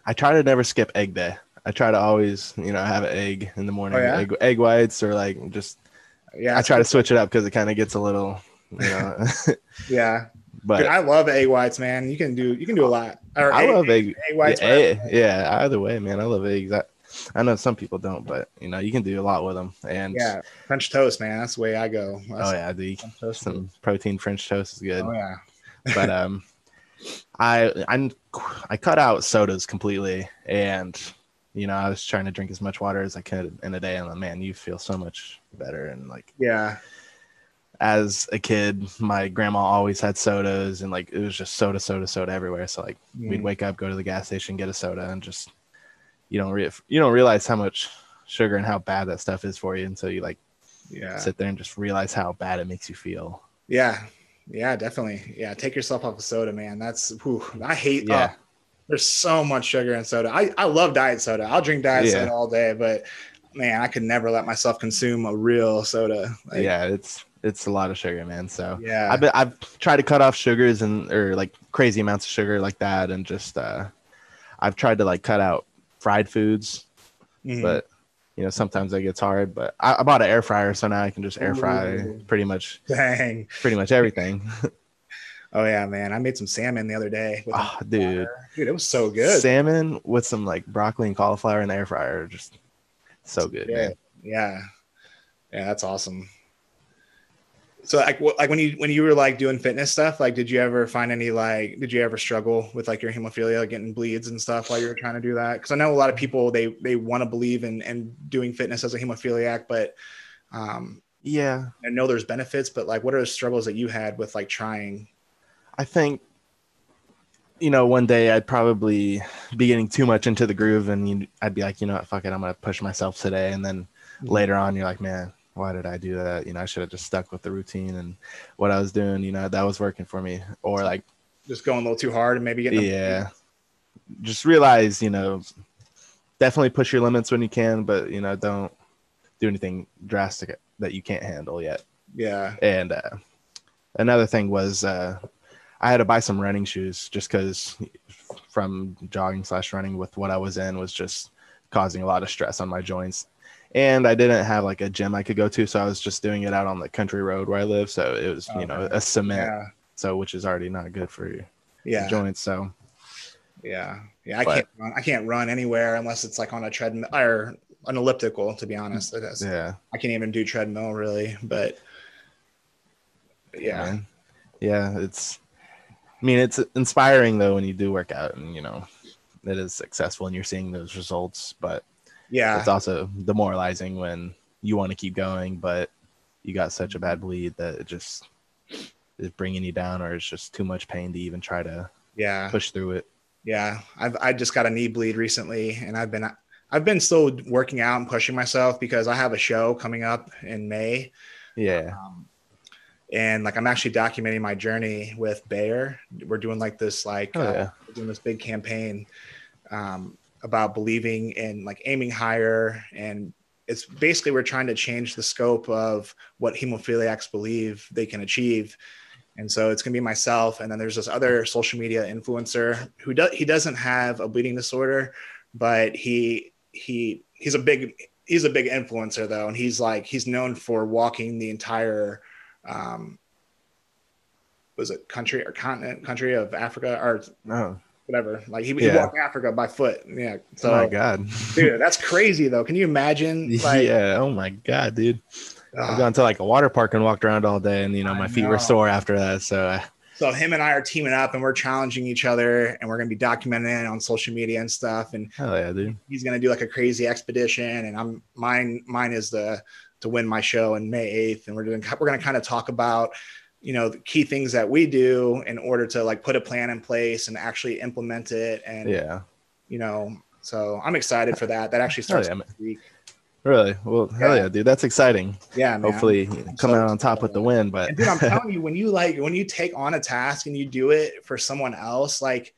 i try to never skip egg day i try to always you know have an egg in the morning Oh, yeah? egg, egg whites or like just Yeah. i try to switch it up because it kind of gets a little you know Yeah. But Dude, I love egg whites, man. You can do you can do a lot. Or I love egg. egg whites. yeah, yeah, either way, man. I love eggs. I, I know some people don't, but you know, you can do a lot with them. And Yeah. French toast, man. That's the way I go. That's oh yeah, the some protein French toast is good. Oh yeah. But um, I I I cut out sodas completely, and you know, I was trying to drink as much water as I could in a day, and man, you feel so much better. And like Yeah. As a kid, my grandma always had sodas, and like it was just soda, soda, soda everywhere. So like we'd Mm. wake up, go to the gas station, get a soda, and just you don't re- you don't realize how much sugar and how bad that stuff is for you until you like Yeah. sit there and just realize how bad it makes you feel. Yeah. Yeah, definitely. Yeah. Take yourself off of soda, man. That's whew, I hate Yeah. oh, there's so much sugar in soda. I, I love diet soda. I'll drink diet Yeah. soda all day, but man, I could never let myself consume a real soda. Like, yeah, it's it's a lot of sugar, man. So Yeah. I've I've tried to cut off sugars and or like crazy amounts of sugar like that, and just uh, I've tried to like cut out fried foods, Mhm. but you know sometimes that gets hard. But I, I bought an air fryer, so now I can just air fry Ooh. pretty much dang. pretty much everything. Oh yeah, man. I made some salmon the other day. with oh, dude. Dude, it was so good. Salmon with some like broccoli and cauliflower in the air fryer, just so good, Yeah. man. Yeah. Yeah, that's awesome. So like wh- like when you when you were like doing fitness stuff, like did you ever find any like did you ever struggle with like your hemophilia, like, getting bleeds and stuff while you were trying to do that? Because I know a lot of people they they want to believe in and doing fitness as a hemophiliac, but um Yeah, I know there's benefits, but like what are the struggles that you had with like trying? I think you know one day I'd probably be getting too much into the groove, and you, I'd be like, you know what, fuck it, I'm gonna push myself today, and then later on you're like, man, why did I do that? You know, I should have just stuck with the routine and what I was doing. You know, that was working for me, or like Just going a little too hard and maybe getting yeah. Just realize you know definitely push your limits when you can but you know don't do anything drastic that you can't handle yet. Yeah. And uh, another thing was uh, i had to buy some running shoes just because from jogging slash running with what i was in was just causing a lot of stress on my joints and i didn't have like a gym i could go to so i was just doing it out on the country road where i live so it was you know a cement yeah so which is already not good for your yeah joints so yeah yeah. I But- can't run. I can't run anywhere unless it's like on a treadmill or an elliptical. To be honest, it is. yeah I can't even do treadmill really, but yeah, man. yeah it's i mean it's inspiring though when you do work out and you know it is successful and you're seeing those results but yeah, it's also demoralizing when you want to keep going but you got such a bad bleed that it just is bringing you down or it's just too much pain to even try to yeah, push through it yeah. I've I just got a knee bleed recently, and I've been I've been still working out and pushing myself because I have a show coming up in May. yeah Um, and like I'm actually documenting my journey with Bayer. We're doing like this like Oh, uh, yeah. we're doing this big campaign um, about believing in like aiming higher and it's basically we're trying to change the scope of what hemophiliacs believe they can achieve. And so it's gonna be myself, and then there's this other social media influencer who does he doesn't have a bleeding disorder, but he he he's a big he's a big influencer though, and he's like he's known for walking the entire um was it country or continent country of Africa or oh whatever. Like he, he walked Africa by foot. Yeah. So oh my god dude, that's crazy though. Can you imagine? Like, yeah oh my god dude i've gone to like a water park and walked around all day and you know I my feet know. were sore after that so uh, so him and I are teaming up and we're challenging each other and we're gonna be documenting it on social media and stuff. And hell yeah dude he's gonna do like a crazy expedition and I'm mine mine is the to win my show in May 8th. And we're doing we're gonna kind of talk about you know the key things that we do in order to like put a plan in place and actually implement it and yeah you know so i'm excited for that that actually starts yeah, next week Really? Well, hell Yeah. yeah, dude. That's exciting. yeah man. Hopefully, coming out on top with the win. But and dude i'm telling you when you like when you take on a task and you do it for someone else like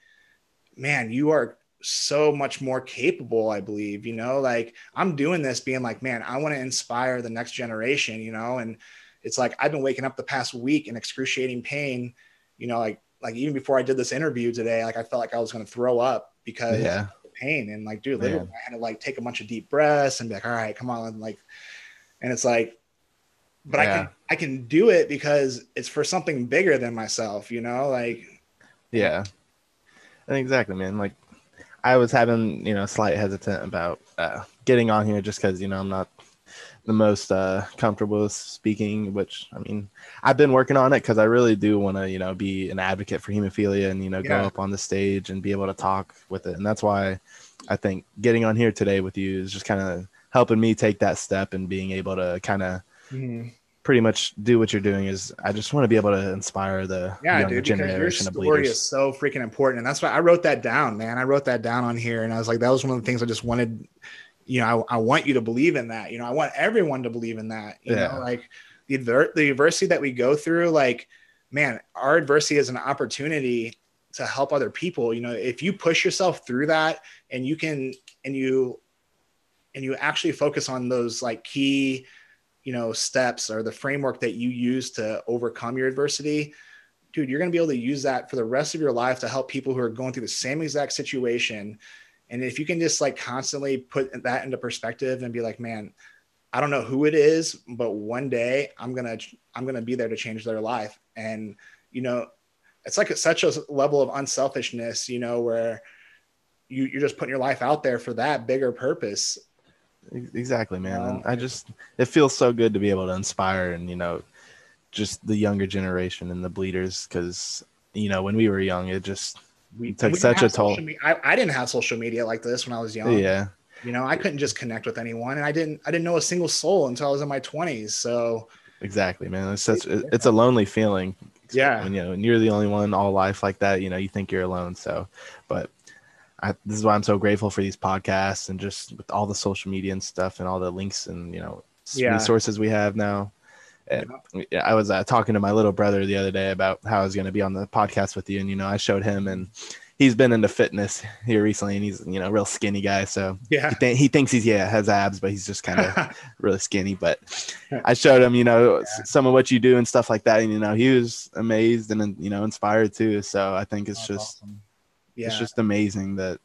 man you are so much more capable i believe you know like i'm doing this being like man i want to inspire the next generation you know and it's like i've been waking up the past week in excruciating pain you know like like even before i did this interview today like i felt like i was going to throw up because yeah, the pain and like dude literally Man. i had to like take a bunch of deep breaths and be like all right come on and like and it's like but i can i can do it because it's for something bigger than myself you know like yeah, and exactly, man. Like, I was having you know slight hesitant about uh, getting on here just because you know I'm not the most uh, comfortable with speaking. Which I mean, I've been working on it because I really do want to you know be an advocate for hemophilia and you know go up on the stage and be able to talk with it. And that's why I think getting on here today with you is just kind of helping me take that step and being able to kind of pretty much do what you're doing is I just want to be able to inspire the yeah younger dude your generation of story is so freaking important and that's why i wrote that down man. I wrote that down on here and i was like that was one of the things i just wanted you know i, I want you to believe in that. You know i want everyone to believe in that you Yeah. know like the, adver- the adversity that we go through like man our adversity is an opportunity to help other people. You know if you push yourself through that and you can and you and you actually focus on those like key you know steps or the framework that you use to overcome your adversity dude you're going to be able to use that for the rest of your life to help people who are going through the same exact situation. And if you can just like constantly put that into perspective and be like man i don't know who it is but one day i'm going to i'm going to be there to change their life. And you know it's like such a level of unselfishness you know where you, you're just putting your life out there for that bigger purpose Exactly, man. Wow. And I just it feels so good to be able to inspire and you know just the younger generation and the bleeders because you know when we were young it just We took we such a toll. me- I, I didn't have social media like this when I was young. yeah You know, I couldn't just connect with anyone, and I didn't. I didn't know a single soul until I was in my twenties. So exactly man it's such It's it's a lonely feeling Yeah. when you know when you're the only one all life like that you know you think you're alone so but I, this is why i'm so grateful for these podcasts and just with all the social media and stuff and all the links and you know Yeah. resources we have now and yeah, i was uh, talking to my little brother the other day about how i was going to be on the podcast with you and you know i showed him and he's been into fitness here recently and he's you know real skinny guy so yeah, he, th- he thinks he's yeah has abs but he's just kind of really skinny. But I showed him, you know, s- some of what you do and stuff like that, and you know, he was amazed and you know inspired too. So I think it's That's just awesome. Yeah, it's just amazing that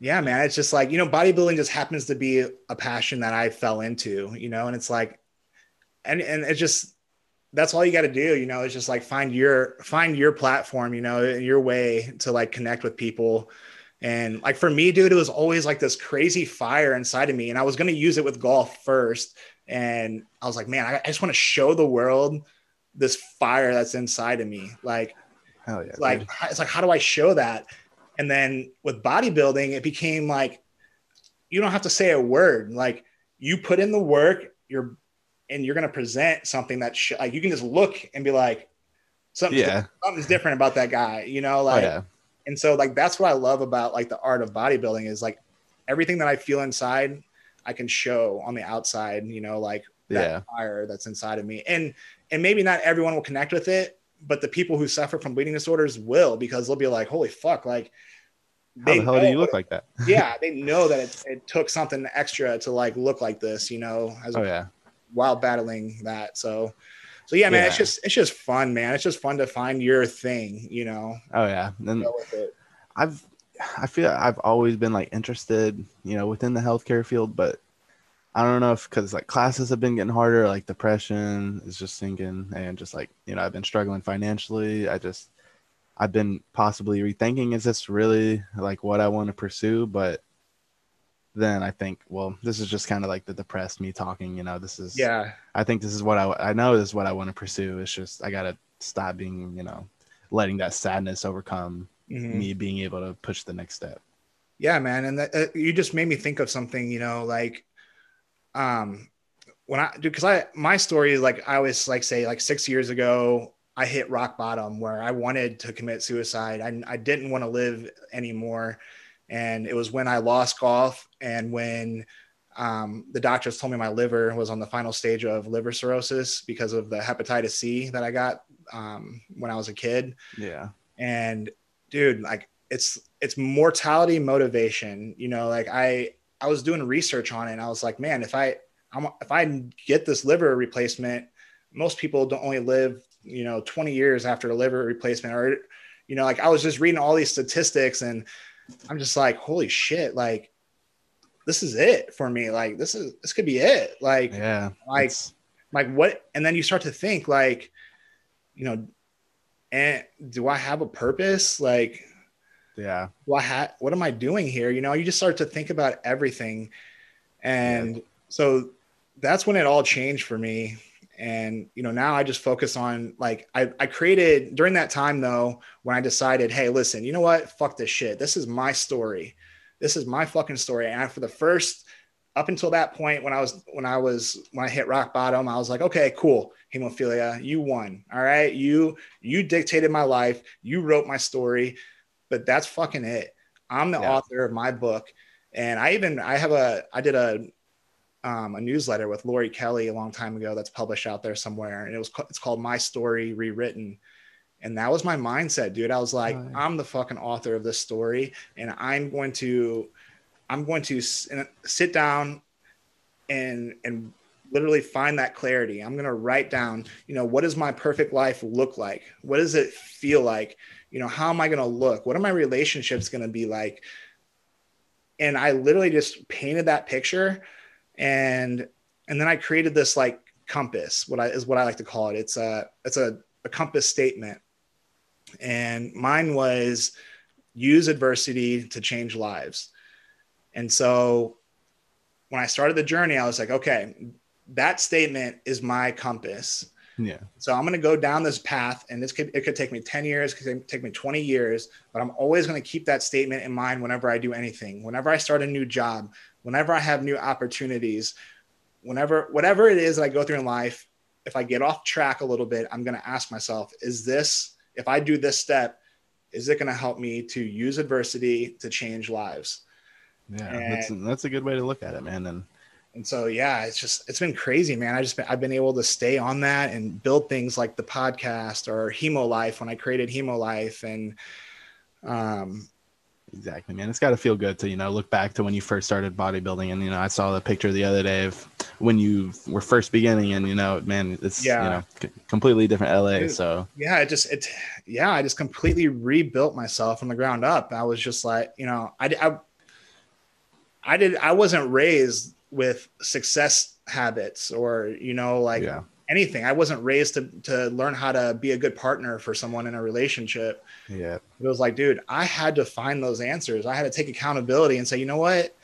yeah, man. It's just like you know, bodybuilding just happens to be a passion that I fell into. You know, and it's like, and and it's just that's all you got to do. You know, it's just like find your find your platform. You know, your way to like connect with people. And like for me, dude, it was always like this crazy fire inside of me. And I was going to use it with golf first. And I was like, man, I, I just want to show the world this fire that's inside of me. Like, hell yeah, like dude. it's like how do i show that? And then with bodybuilding it became like you don't have to say a word. Like you put in the work you're and you're going to present something that sh- like you can just look and be like something's, yeah, something's different about that guy you know oh, Like oh yeah, and so like that's what i love about like the art of bodybuilding is like everything that i feel inside i can show on the outside you know like that yeah, fire that's inside of me. And and maybe not everyone will connect with it but the people who suffer from bleeding disorders will because they'll be like holy fuck like how the hell do you look like that? yeah they know that it, it took something extra to like look like this you know as Oh yeah, while battling that so so yeah man it's just it's just fun man it's just fun to find your thing you know oh yeah. And go with it I've I feel I've always been like interested, you know, within the healthcare field, but I don't know if because like classes have been getting harder, like depression is just sinking, and just like you know I've been struggling financially. I just I've been possibly rethinking is this really like what I want to pursue, but then I think well this is just kind of like the depressed me talking, you know. This is yeah I think this is what I I know this is what I want to pursue. It's just I gotta stop being you know letting that sadness overcome Mhm. me being able to push the next step. yeah man and that, uh, you just made me think of something you know like um when i do, because i my story is like i always like say like six years ago i hit rock bottom where i wanted to commit suicide. I, I didn't want to live anymore. And it was when i lost golf and when um, the doctors told me my liver was on the final stage of liver cirrhosis because of the hepatitis c that i got um, when i was a kid. Yeah. and dude like it's it's mortality motivation. You know like i i was doing research on it and i was like man if i I'm, if i get this liver replacement most people don't only live you know 20 years after a liver replacement or you know like i was just reading all these statistics and i'm just like holy shit like this is it for me like this is this could be it like Yeah. Like, it's- like what and then you start to think like you know and do i have a purpose like yeah. I ha- what am I doing here? You know, you just start to think about everything. And so that's when it all changed for me. And, you know, now I just focus on like, I, I created during that time though, when I decided, hey, listen, you know what? Fuck this shit. This is my story. This is my fucking story. And for the first, up until that point, when I was, when I was, when I hit rock bottom, I was like, okay, cool. Hemophilia, you won. All right. You, you dictated my life. You wrote my story but that's fucking it. I'm the Yeah. author of my book, and I even I have a I did a um, a newsletter with Lori Kelly a long time ago that's published out there somewhere, and it was it's called My Story Rewritten, and that was my mindset, dude. I was like, yeah. I'm the fucking author of this story, and I'm going to I'm going to sit down and and literally find that clarity. I'm going to write down, you know, what does my perfect life look like? What does it feel like? You know, how am I going to look? What are my relationships going to be like? And I literally just painted that picture and and then I created this like compass, what I is what I like to call it. It's a it's a, a compass statement. And mine was use adversity to change lives. And so when I started the journey, I was like, okay, that statement is my compass. Yeah. So I'm going to go down this path, and this could it could take me 10 years, could take me 20 years, but I'm always going to keep that statement in mind whenever I do anything. Whenever I start a new job, whenever I have new opportunities, whenever whatever it is that I go through in life, if I get off track a little bit, I'm going to ask myself, is this if I do this step, is it going to help me to use adversity to change lives? Yeah, and, that's that's a good way to look at it, man. And and so yeah it's just it's been crazy man. I just been, i've been able to stay on that and build things like the podcast or hemo life when i created hemo life and um exactly man. It's got to feel good to you know look back to when you first started bodybuilding and you know i saw the picture the other day of when you were first beginning and you know man it's yeah. you know c- completely different la Dude, so. yeah it just it yeah i just completely rebuilt myself from the ground up. I was just like you know i i, I did i wasn't raised with success habits or you know like yeah. anything. I wasn't raised to to learn how to be a good partner for someone in a relationship. Yeah. It was like dude i had to find those answers. I had to take accountability and say you know what?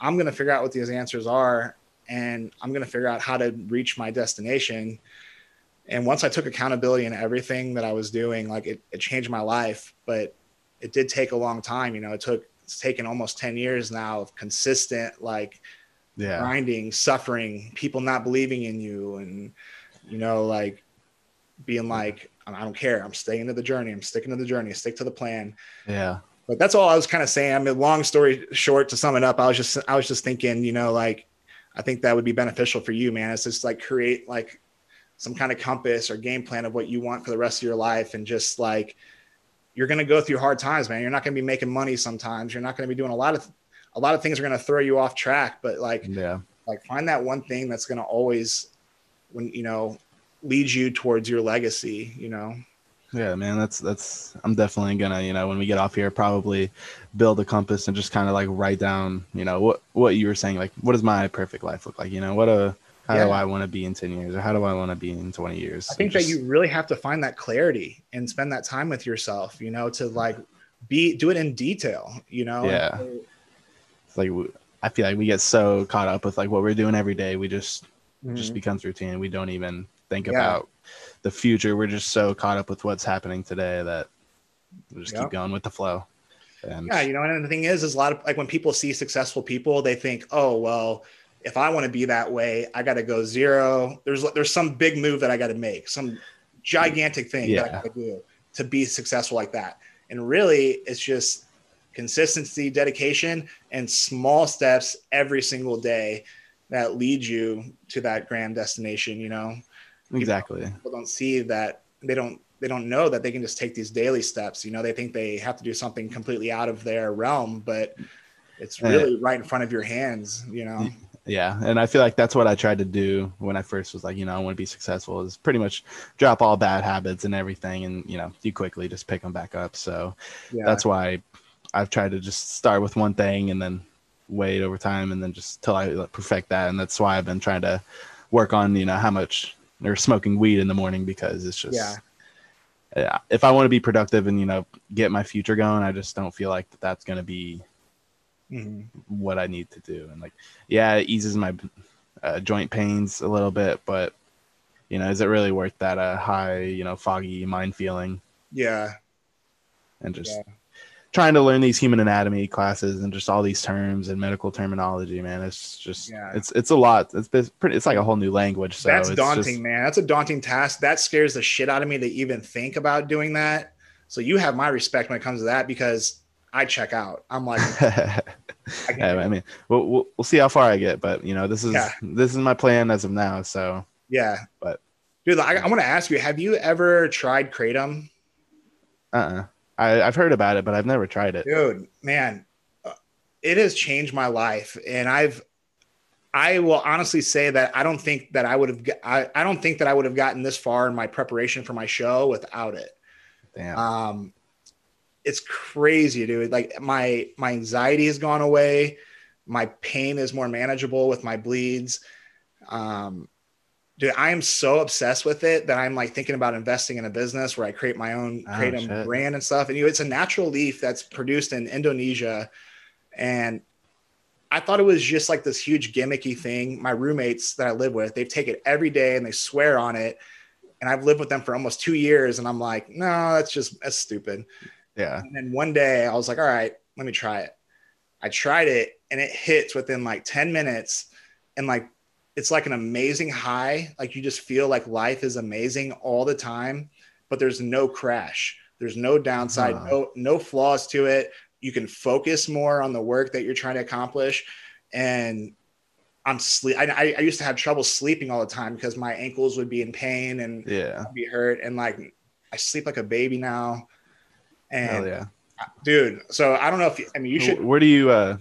I'm going to figure out what these answers are and i'm going to figure out how to reach my destination. And once i took accountability in everything that i was doing like it, it changed my life but it did take a long time you know? It took it's taken almost 10 years now of consistent like yeah. grinding, suffering, people not believing in you, and you know, like being like, I don't care. I'm staying to the journey. I'm sticking to the journey. Stick to the plan. Yeah. But that's all I was kind of saying. I mean, long story short, to sum it up, I was just I was just thinking, you know, like I think that would be beneficial for you, man. It's just like create like some kind of compass or game plan of what you want for the rest of your life, and just like you're going to go through hard times, man. You're not going to be making money sometimes. You're not going to be doing a lot of a lot of things are going to throw you off track, but like, yeah, like find that one thing that's going to always, when you know, lead you towards your legacy. You know. Yeah, man, that's that's. I'm definitely gonna, you know, when we get off here, probably build a compass and just kind of like write down, you know, what what you were saying, like, what does my perfect life look like? You know, what a how yeah. do I want to be in 10 years or how do I want to be in 20 years? I think just... that you really have to find that clarity and spend that time with yourself, you know, to like be do it in detail, you know. Yeah. And, like I feel like we get so caught up with like what we're doing every day, we just mm-hmm. just becomes routine. We don't even think yeah. about the future. We're just so caught up with what's happening today that we just keep going with the flow. And yeah, you know, and the thing is, is a lot of like when people see successful people, they think, oh well, if I want to be that way, I got to go zero. There's there's some big move that I got to make, some gigantic thing yeah. that I got to do to be successful like that. And really, it's just consistency, dedication, and small steps every single day that lead you to that grand destination. You know, exactly. Know, people don't see that they don't they don't know that they can just take these daily steps. You know, they think they have to do something completely out of their realm, but it's really right in front of your hands. You know. Yeah, and I feel like that's what I tried to do when I first was like, you know, I want to be successful. Is pretty much drop all bad habits and everything, and you know, you quickly just pick them back up. So yeah. that's why I've tried to just start with one thing and then wait over time and then just till I perfect that. And that's why I've been trying to work on, you know, how much or smoking weed in the morning because it's just, yeah. If I want to be productive and, you know, get my future going, I just don't feel like that that's going to be mm-hmm. what I need to do. And like, yeah, it eases my uh, joint pains a little bit, but you know, is it really worth that uh, high, you know, foggy mind feeling? Yeah. And just, yeah trying to learn these human anatomy classes and just all these terms and medical terminology, man. It's just yeah. it's it's a lot. It's pretty. It's like a whole new language. So that's daunting, just, man. That's a daunting task. That scares the shit out of me to even think about doing that. So you have my respect when it comes to that because I check out. I'm like, I, yeah, I mean, we'll, we'll, we'll see how far I get, but you know, this is yeah. this is my plan as of now. So yeah, but dude, I, I want to ask you: Have you ever tried kratom? Uh. Uh-uh. I, have heard about it, but I've never tried it. Dude, man, uh, it has changed my life, and I've I will honestly say that I don't think that I would have I, I don't think that I would have gotten this far in my preparation for my show without it. Damn. Um, it's crazy, dude. Like my my anxiety has gone away. My pain is more manageable with my bleeds. Um, dude, I am so obsessed with it that I'm like thinking about investing in a business where I create my own oh, create a brand and stuff. And you know, it's a natural leaf that's produced in Indonesia. And I thought it was just like this huge gimmicky thing. My roommates that I live with, they take it every day and they swear on it. and I've lived with them for almost two years, and I'm like, no, that's just that's stupid. Yeah. And then one day I was like, all right, let me try it. I tried it, and it hits within like ten minutes, and like it's like an amazing high. Like you just feel like life is amazing all the time, but there's no crash. There's no downside, Huh. no no flaws to it. You can focus more on the work that you're trying to accomplish, and I'm sleep. I, I I used to have trouble sleeping all the time because my ankles would be in pain and Yeah. be hurt, and like I sleep like a baby now. And Hell yeah. dude, so I don't know if you, I mean you should. Where do you uh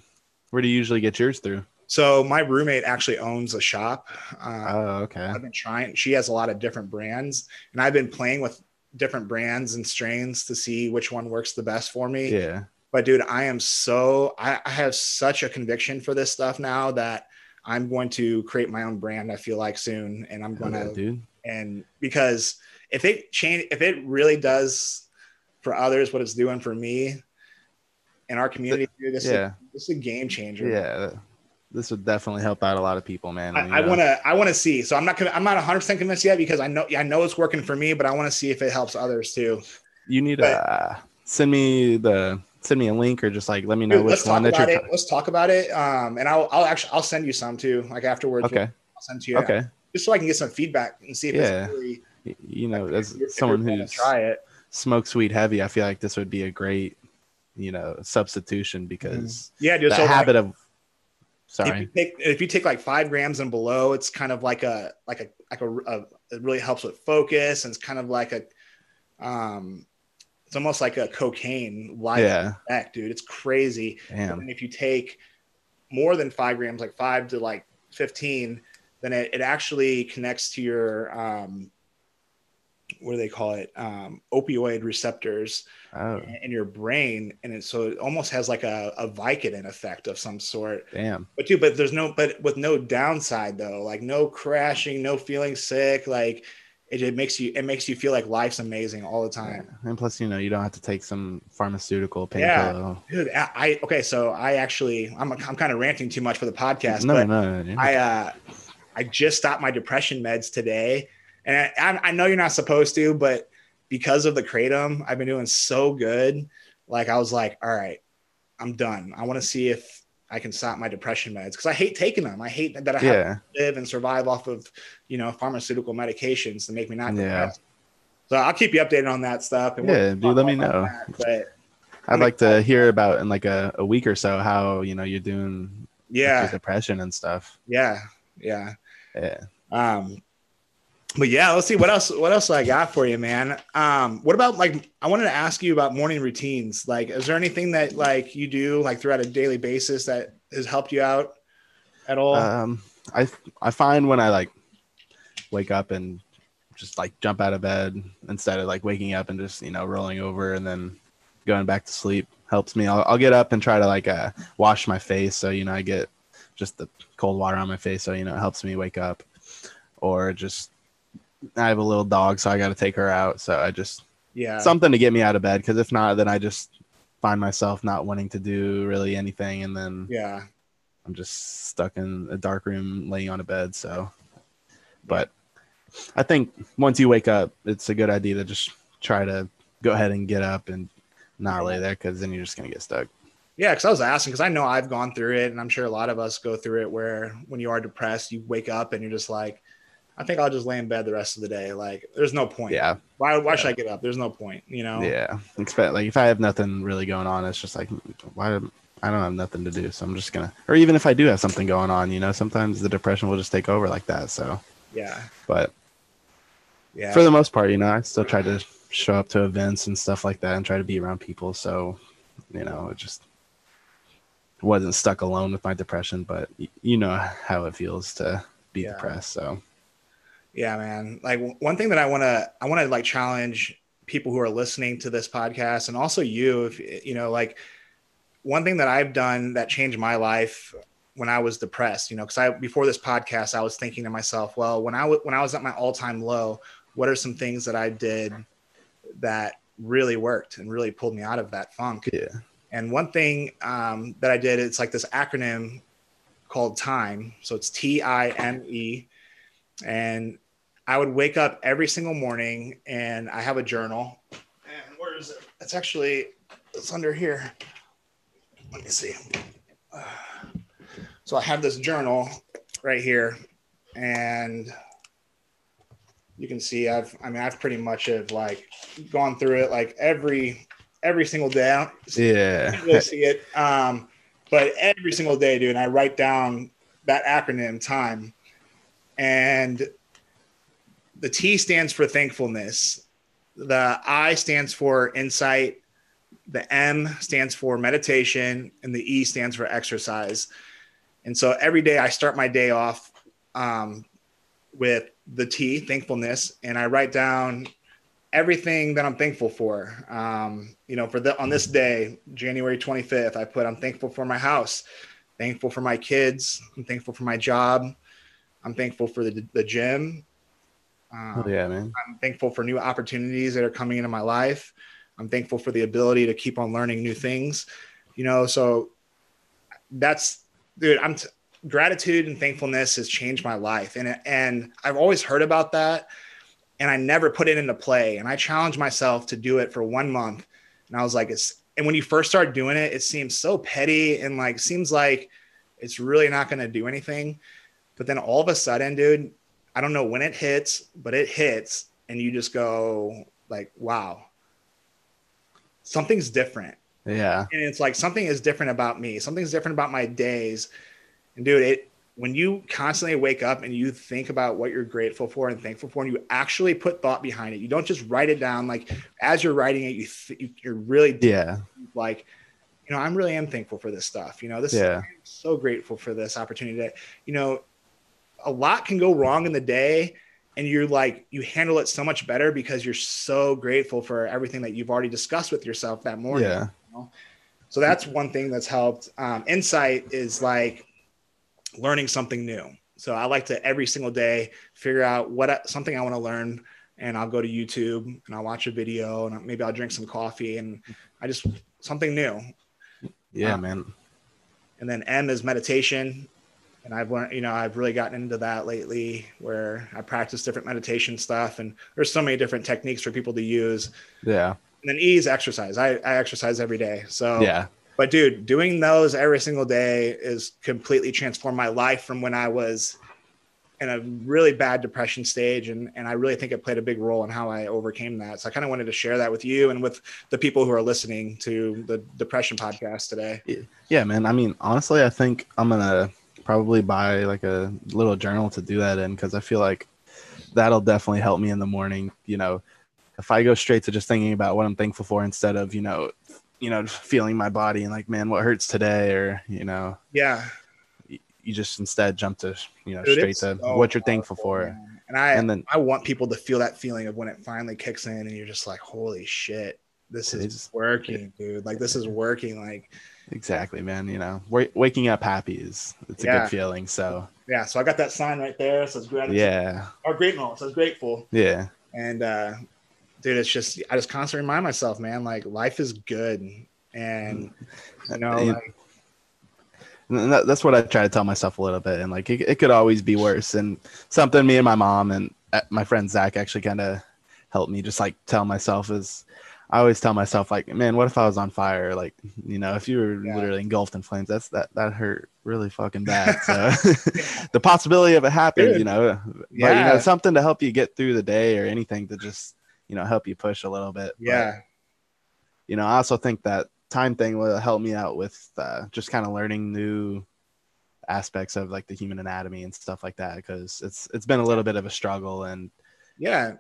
where do you usually get yours through? So my roommate actually owns a shop. Uh, Oh, okay. I've been trying. She has a lot of different brands, and I've been playing with different brands and strains to see which one works the best for me. Yeah. But dude, I am so I, I have such a conviction for this stuff now that I'm going to create my own brand. I feel like soon, and I'm gonna yeah, dude. and because if it change, if it really does for others what it's doing for me in our community, dude, this, Yeah. is, this is a game changer. Yeah. This would definitely help out a lot of people, man. I, you I know? want to I want to see. So I'm not con- I'm not 100 percent convinced yet because I know I know it's working for me, but I want to see if it helps others too. you need but- to uh, send me the send me a link or just like let me know Dude, which one that you're it. Let's talk about it. Um, and I'll I'll actually I'll send you some too, like afterwards. okay I'll send to you. okay Just so I can get some feedback and see if Yeah. it's really you know as you're- if someone who's try it. smokes weed heavy i feel like this would be a great you know substitution because Yeah, dude. the so like, habit of if you take if you take like five grams and below, it's kind of like a like a like a, a it really helps with focus and it's kind of like a um it's almost like a cocaine like yeah effect, dude. It's crazy. damn And if you take more than five grams, like five to like 15, then it, it actually connects to your, um, what do they call it? Um, opioid receptors oh in your brain. And it, so it almost has like a, a Vicodin effect of some sort. damn But dude, but there's no, but with no downside though, like no crashing, no feeling sick. Like it, it makes you, it makes you feel like life's amazing all the time. and plus you know you don't have to take some pharmaceutical pain Yeah. pill. Dude, I, I okay. So I actually, I'm, I'm kind of ranting too much for the podcast, no but no, no, no. I uh I just stopped my depression meds today, and I, I, know you're not supposed to, but because of the kratom, I've been doing so good. Like I was like, all right, I'm done. I want to see if I can stop my depression meds because I hate taking them. I hate that I have yeah to live and survive off of you know pharmaceutical medications to make me not Yeah. So I'll keep you updated on that stuff. and Yeah, dude, let me know. that, But i'd like to hear about in like a, a week or so how you know you're doing yeah, depression and stuff yeah, yeah. yeah Um, but yeah, let's see what else. What else I got for you, man? Um, what about like I wanted to ask you about morning routines. Like, is there anything that like you do like throughout a daily basis that has helped you out at all? Um, I I find when I like wake up and just like jump out of bed instead of like waking up and just you know rolling over and then going back to sleep helps me. I'll, I'll get up and try to like uh, wash my face so you know I get just the cold water on my face so you know it helps me wake up. Or just I have a little dog so I got to take her out so I just yeah, something to get me out of bed because if not then I just find myself not wanting to do really anything and then yeah, I'm just stuck in a dark room laying on a bed. So, but I think once you wake up, it's a good idea to just try to go ahead and get up and not lay there because then you're just going to get stuck. yeah. Because I was asking because I know I've gone through it, and I'm sure a lot of us go through it. Where when you are depressed, you wake up and you're just like, I think I'll just lay in bed the rest of the day. Like, there's no point. Yeah. Why? Why should I get up? There's no point. You know. Yeah. Expect like if I have nothing really going on, it's just like, why? I don't have nothing to do. So I'm just going to, or even if I do have something going on, you know, sometimes the depression will just take over like that. So, Yeah. but Yeah. for the most part, you know, I still try to show up to events and stuff like that and try to be around people. So, you know, it just wasn't stuck alone with my depression, but you know how it feels to be Yeah. depressed. So, Yeah, man. Like one thing that I want to, I want to like challenge people who are listening to this podcast and also you, if you know, like one thing that I've done that changed my life when I was depressed, you know, cause I, before this podcast, I was thinking to myself, well, when I, w- when I was at my all time low, what are some things that I did that really worked and really pulled me out of that funk? yeah. And one thing um, that I did, it's like this acronym called TIME. So it's T I M E. And I would wake up every single morning and I have a journal. And where is it? It's actually it's under here. Let me see. So I have this journal right here, and you can see I've I mean I've pretty much have like gone through it like every every single day. Yeah. You really see it. Um, but every single day, dude, I write down that acronym time. And the T stands for thankfulness. The I stands for insight. The M stands for meditation. And the E stands for exercise. And so every day I start my day off um, with the T, thankfulness, and I write down everything that I'm thankful for. Um, you know, for the on this day, January 25th, I put I'm thankful for my house, thankful for my kids, I'm thankful for my job, I'm thankful for the, the gym. Um, yeah, man. I'm thankful for new opportunities that are coming into my life. I'm thankful for the ability to keep on learning new things. You know, so that's dude. I'm t- gratitude and thankfulness has changed my life, and and I've always heard about that and I never put it into play. And I challenged myself to do it for one month. And I was like, it's, and when you first start doing it, it seems so petty and like, seems like it's really not going to do anything. But then all of a sudden, dude, I don't know when it hits, but it hits. And you just go like, wow, something's different. Yeah. And it's like, something is different about me. Something's different about my days. And dude, it, when you constantly wake up and you think about what you're grateful for and thankful for, and you actually put thought behind it, you don't just write it down. Like as you're writing it, you th- you're really yeah like, you know, I'm really am thankful for this stuff. You know, this yeah. I'm so grateful for this opportunity. That you know, a lot can go wrong in the day, and you're like you handle it so much better because you're so grateful for everything that you've already discussed with yourself that morning. Yeah. You know? So that's one thing that's helped. Um, insight is like learning something new. So I like to every single day figure out what something I want to learn, and I'll go to YouTube and I'll watch a video, and maybe I'll drink some coffee, and I just something new. Yeah, um, man. And then M is meditation, and I've learned, you know, I've really gotten into that lately, where I practice different meditation stuff, and there's so many different techniques for people to use. Yeah. And then E is exercise. I, I exercise every day, so yeah but dude, doing those every single day is completely transformed my life from when I was in a really bad depression stage. And, and I really think it played a big role in how I overcame that. So I kind of wanted to share that with you and with the people who are listening to the depression podcast today. Yeah, man. I mean, honestly, I think I'm going to probably buy like a little journal to do that in because I feel like that'll definitely help me in the morning. You know, if I go straight to just thinking about what I'm thankful for instead of, you know, you know, feeling my body and like, man, what hurts today? Or, you know, yeah, you, just instead jump to, you know, Dude, straight to so what you're thankful for. Man. And I, and then I want people to feel that feeling of when it finally kicks in and you're just like, holy shit, this is working, dude. Like this is working. Like, exactly, man. You know, w- waking up happy is, it's a yeah. good feeling. So, yeah. So I got that sign right there. So it's gratitude. Yeah. Or grateful. So it's grateful. Yeah. And, uh, dude, it's just I just constantly remind myself, man, like life is good, and you know, like, and that, that's what I try to tell myself a little bit, and like it, it could always be worse, and something me and my mom and uh, my friend Zach actually kind of helped me just like tell myself is. I always tell myself like, man, what if I was on fire? Like, you know, if you were yeah. literally engulfed in flames, that's that that hurt really fucking bad. So the possibility of it happening, you know, but you know, something to help you get through the day or anything to just you know help you push a little bit. Yeah. But, you know, I also think that time thing will help me out with uh, just kind of learning new aspects of like the human anatomy and stuff like that because it's it's been a little bit of a struggle and yeah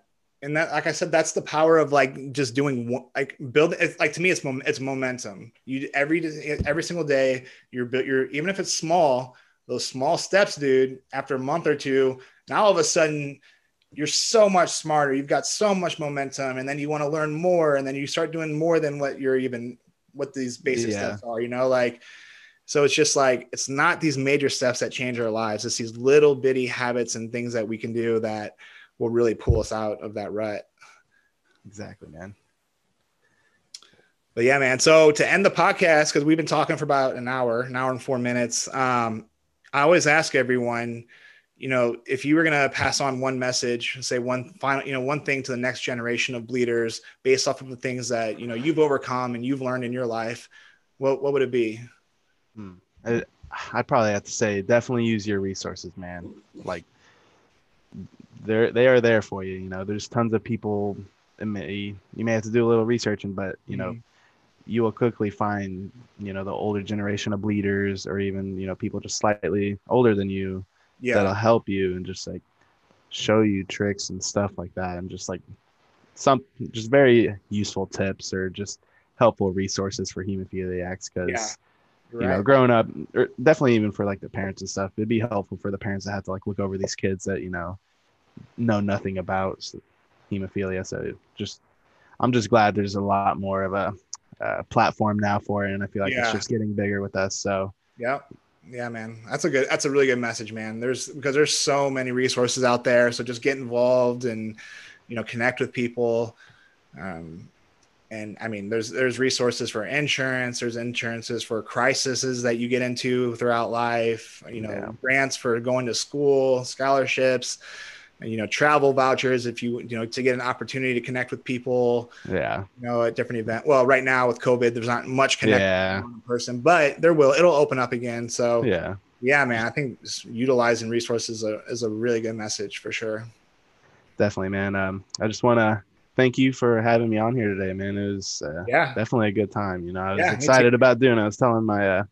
and that like i said that's the power of like just doing like build it's like to me it's mom, it's momentum. You every every single day you're built you're even if it's small those small steps dude after a month or two now all of a sudden you're so much smarter. You've got so much momentum and then you want to learn more and then you start doing more than what you're even what these basic yeah. steps are you know like so it's just like it's not these major steps that change our lives. It's these little bitty habits and things that we can do that will really pull us out of that rut exactly man but yeah man so to end the podcast because we've been talking for about an hour an hour and four minutes um i always ask everyone you know, if you were going to pass on one message, say one final, you know, one thing to the next generation of bleeders based off of the things that, you know, you've overcome and you've learned in your life, what, what would it be? Hmm. I, I'd probably have to say, definitely use your resources, man. Like they're, they are there for you. You know, there's tons of people may, you may have to do a little researching, but you know, mm-hmm. you will quickly find, you know, the older generation of bleeders or even, you know, people just slightly older than you yeah. that'll help you and just like show you tricks and stuff like that and just like some just very useful tips or just helpful resources for hemophiliacs because yeah, right. you know growing up or definitely even for like the parents and stuff it'd be helpful for the parents that have to like look over these kids that you know know nothing about hemophilia so just i'm just glad there's a lot more of a, a platform now for it and i feel like yeah. it's just getting bigger with us so yeah yeah, man. That's a good that's a really good message, man. There's because there's so many resources out there. So just get involved and you know, connect with people. Um and I mean there's there's resources for insurance, there's insurances for crises that you get into throughout life, you know, yeah. grants for going to school, scholarships you know travel vouchers if you you know to get an opportunity to connect with people yeah. you know at different event well right now with covid there's not much connection yeah. in person but there will it'll open up again. So yeah. yeah man i think utilizing resources is a, is a really good message for sure. Definitely man. Um i just want to thank you for having me on here today man. It was uh, yeah. definitely a good time you know. I was yeah, excited about doing it. I was telling my uh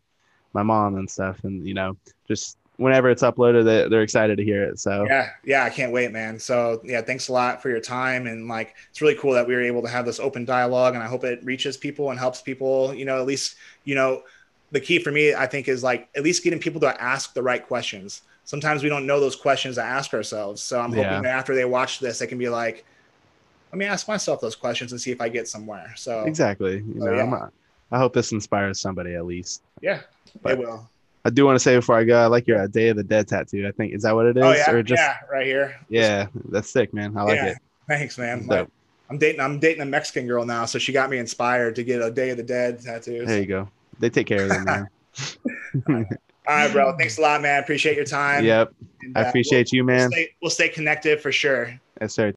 my mom and stuff and you know just whenever it's uploaded, they, they're excited to hear it. So yeah, yeah, I can't wait, man. So yeah, thanks a lot for your time and like it's really cool that we were able to have this open dialogue, and I hope it reaches people and helps people. You know, at least you know the key for me, I think, is like at least getting people to ask the right questions. Sometimes we don't know those questions to ask ourselves. So I'm hoping yeah. that after they watch this, they can be like, let me ask myself those questions and see if I get somewhere. So exactly, you so, know, yeah. i hope this inspires somebody at least. Yeah, but, it will. I do want to say before I go, I like your Day of the Dead tattoo. I think is that what it is? Oh yeah, or just, yeah, right here. Yeah, that's sick, man. I like yeah, it. Thanks, man. Like, I'm dating. I'm dating a Mexican girl now, so she got me inspired to get a Day of the Dead tattoo. There you go. They take care of them, man. All right, bro. Thanks a lot, man. Appreciate your time. Yep. And, uh, I appreciate we'll, you, man. We'll stay, we'll stay connected for sure. Yes, sir.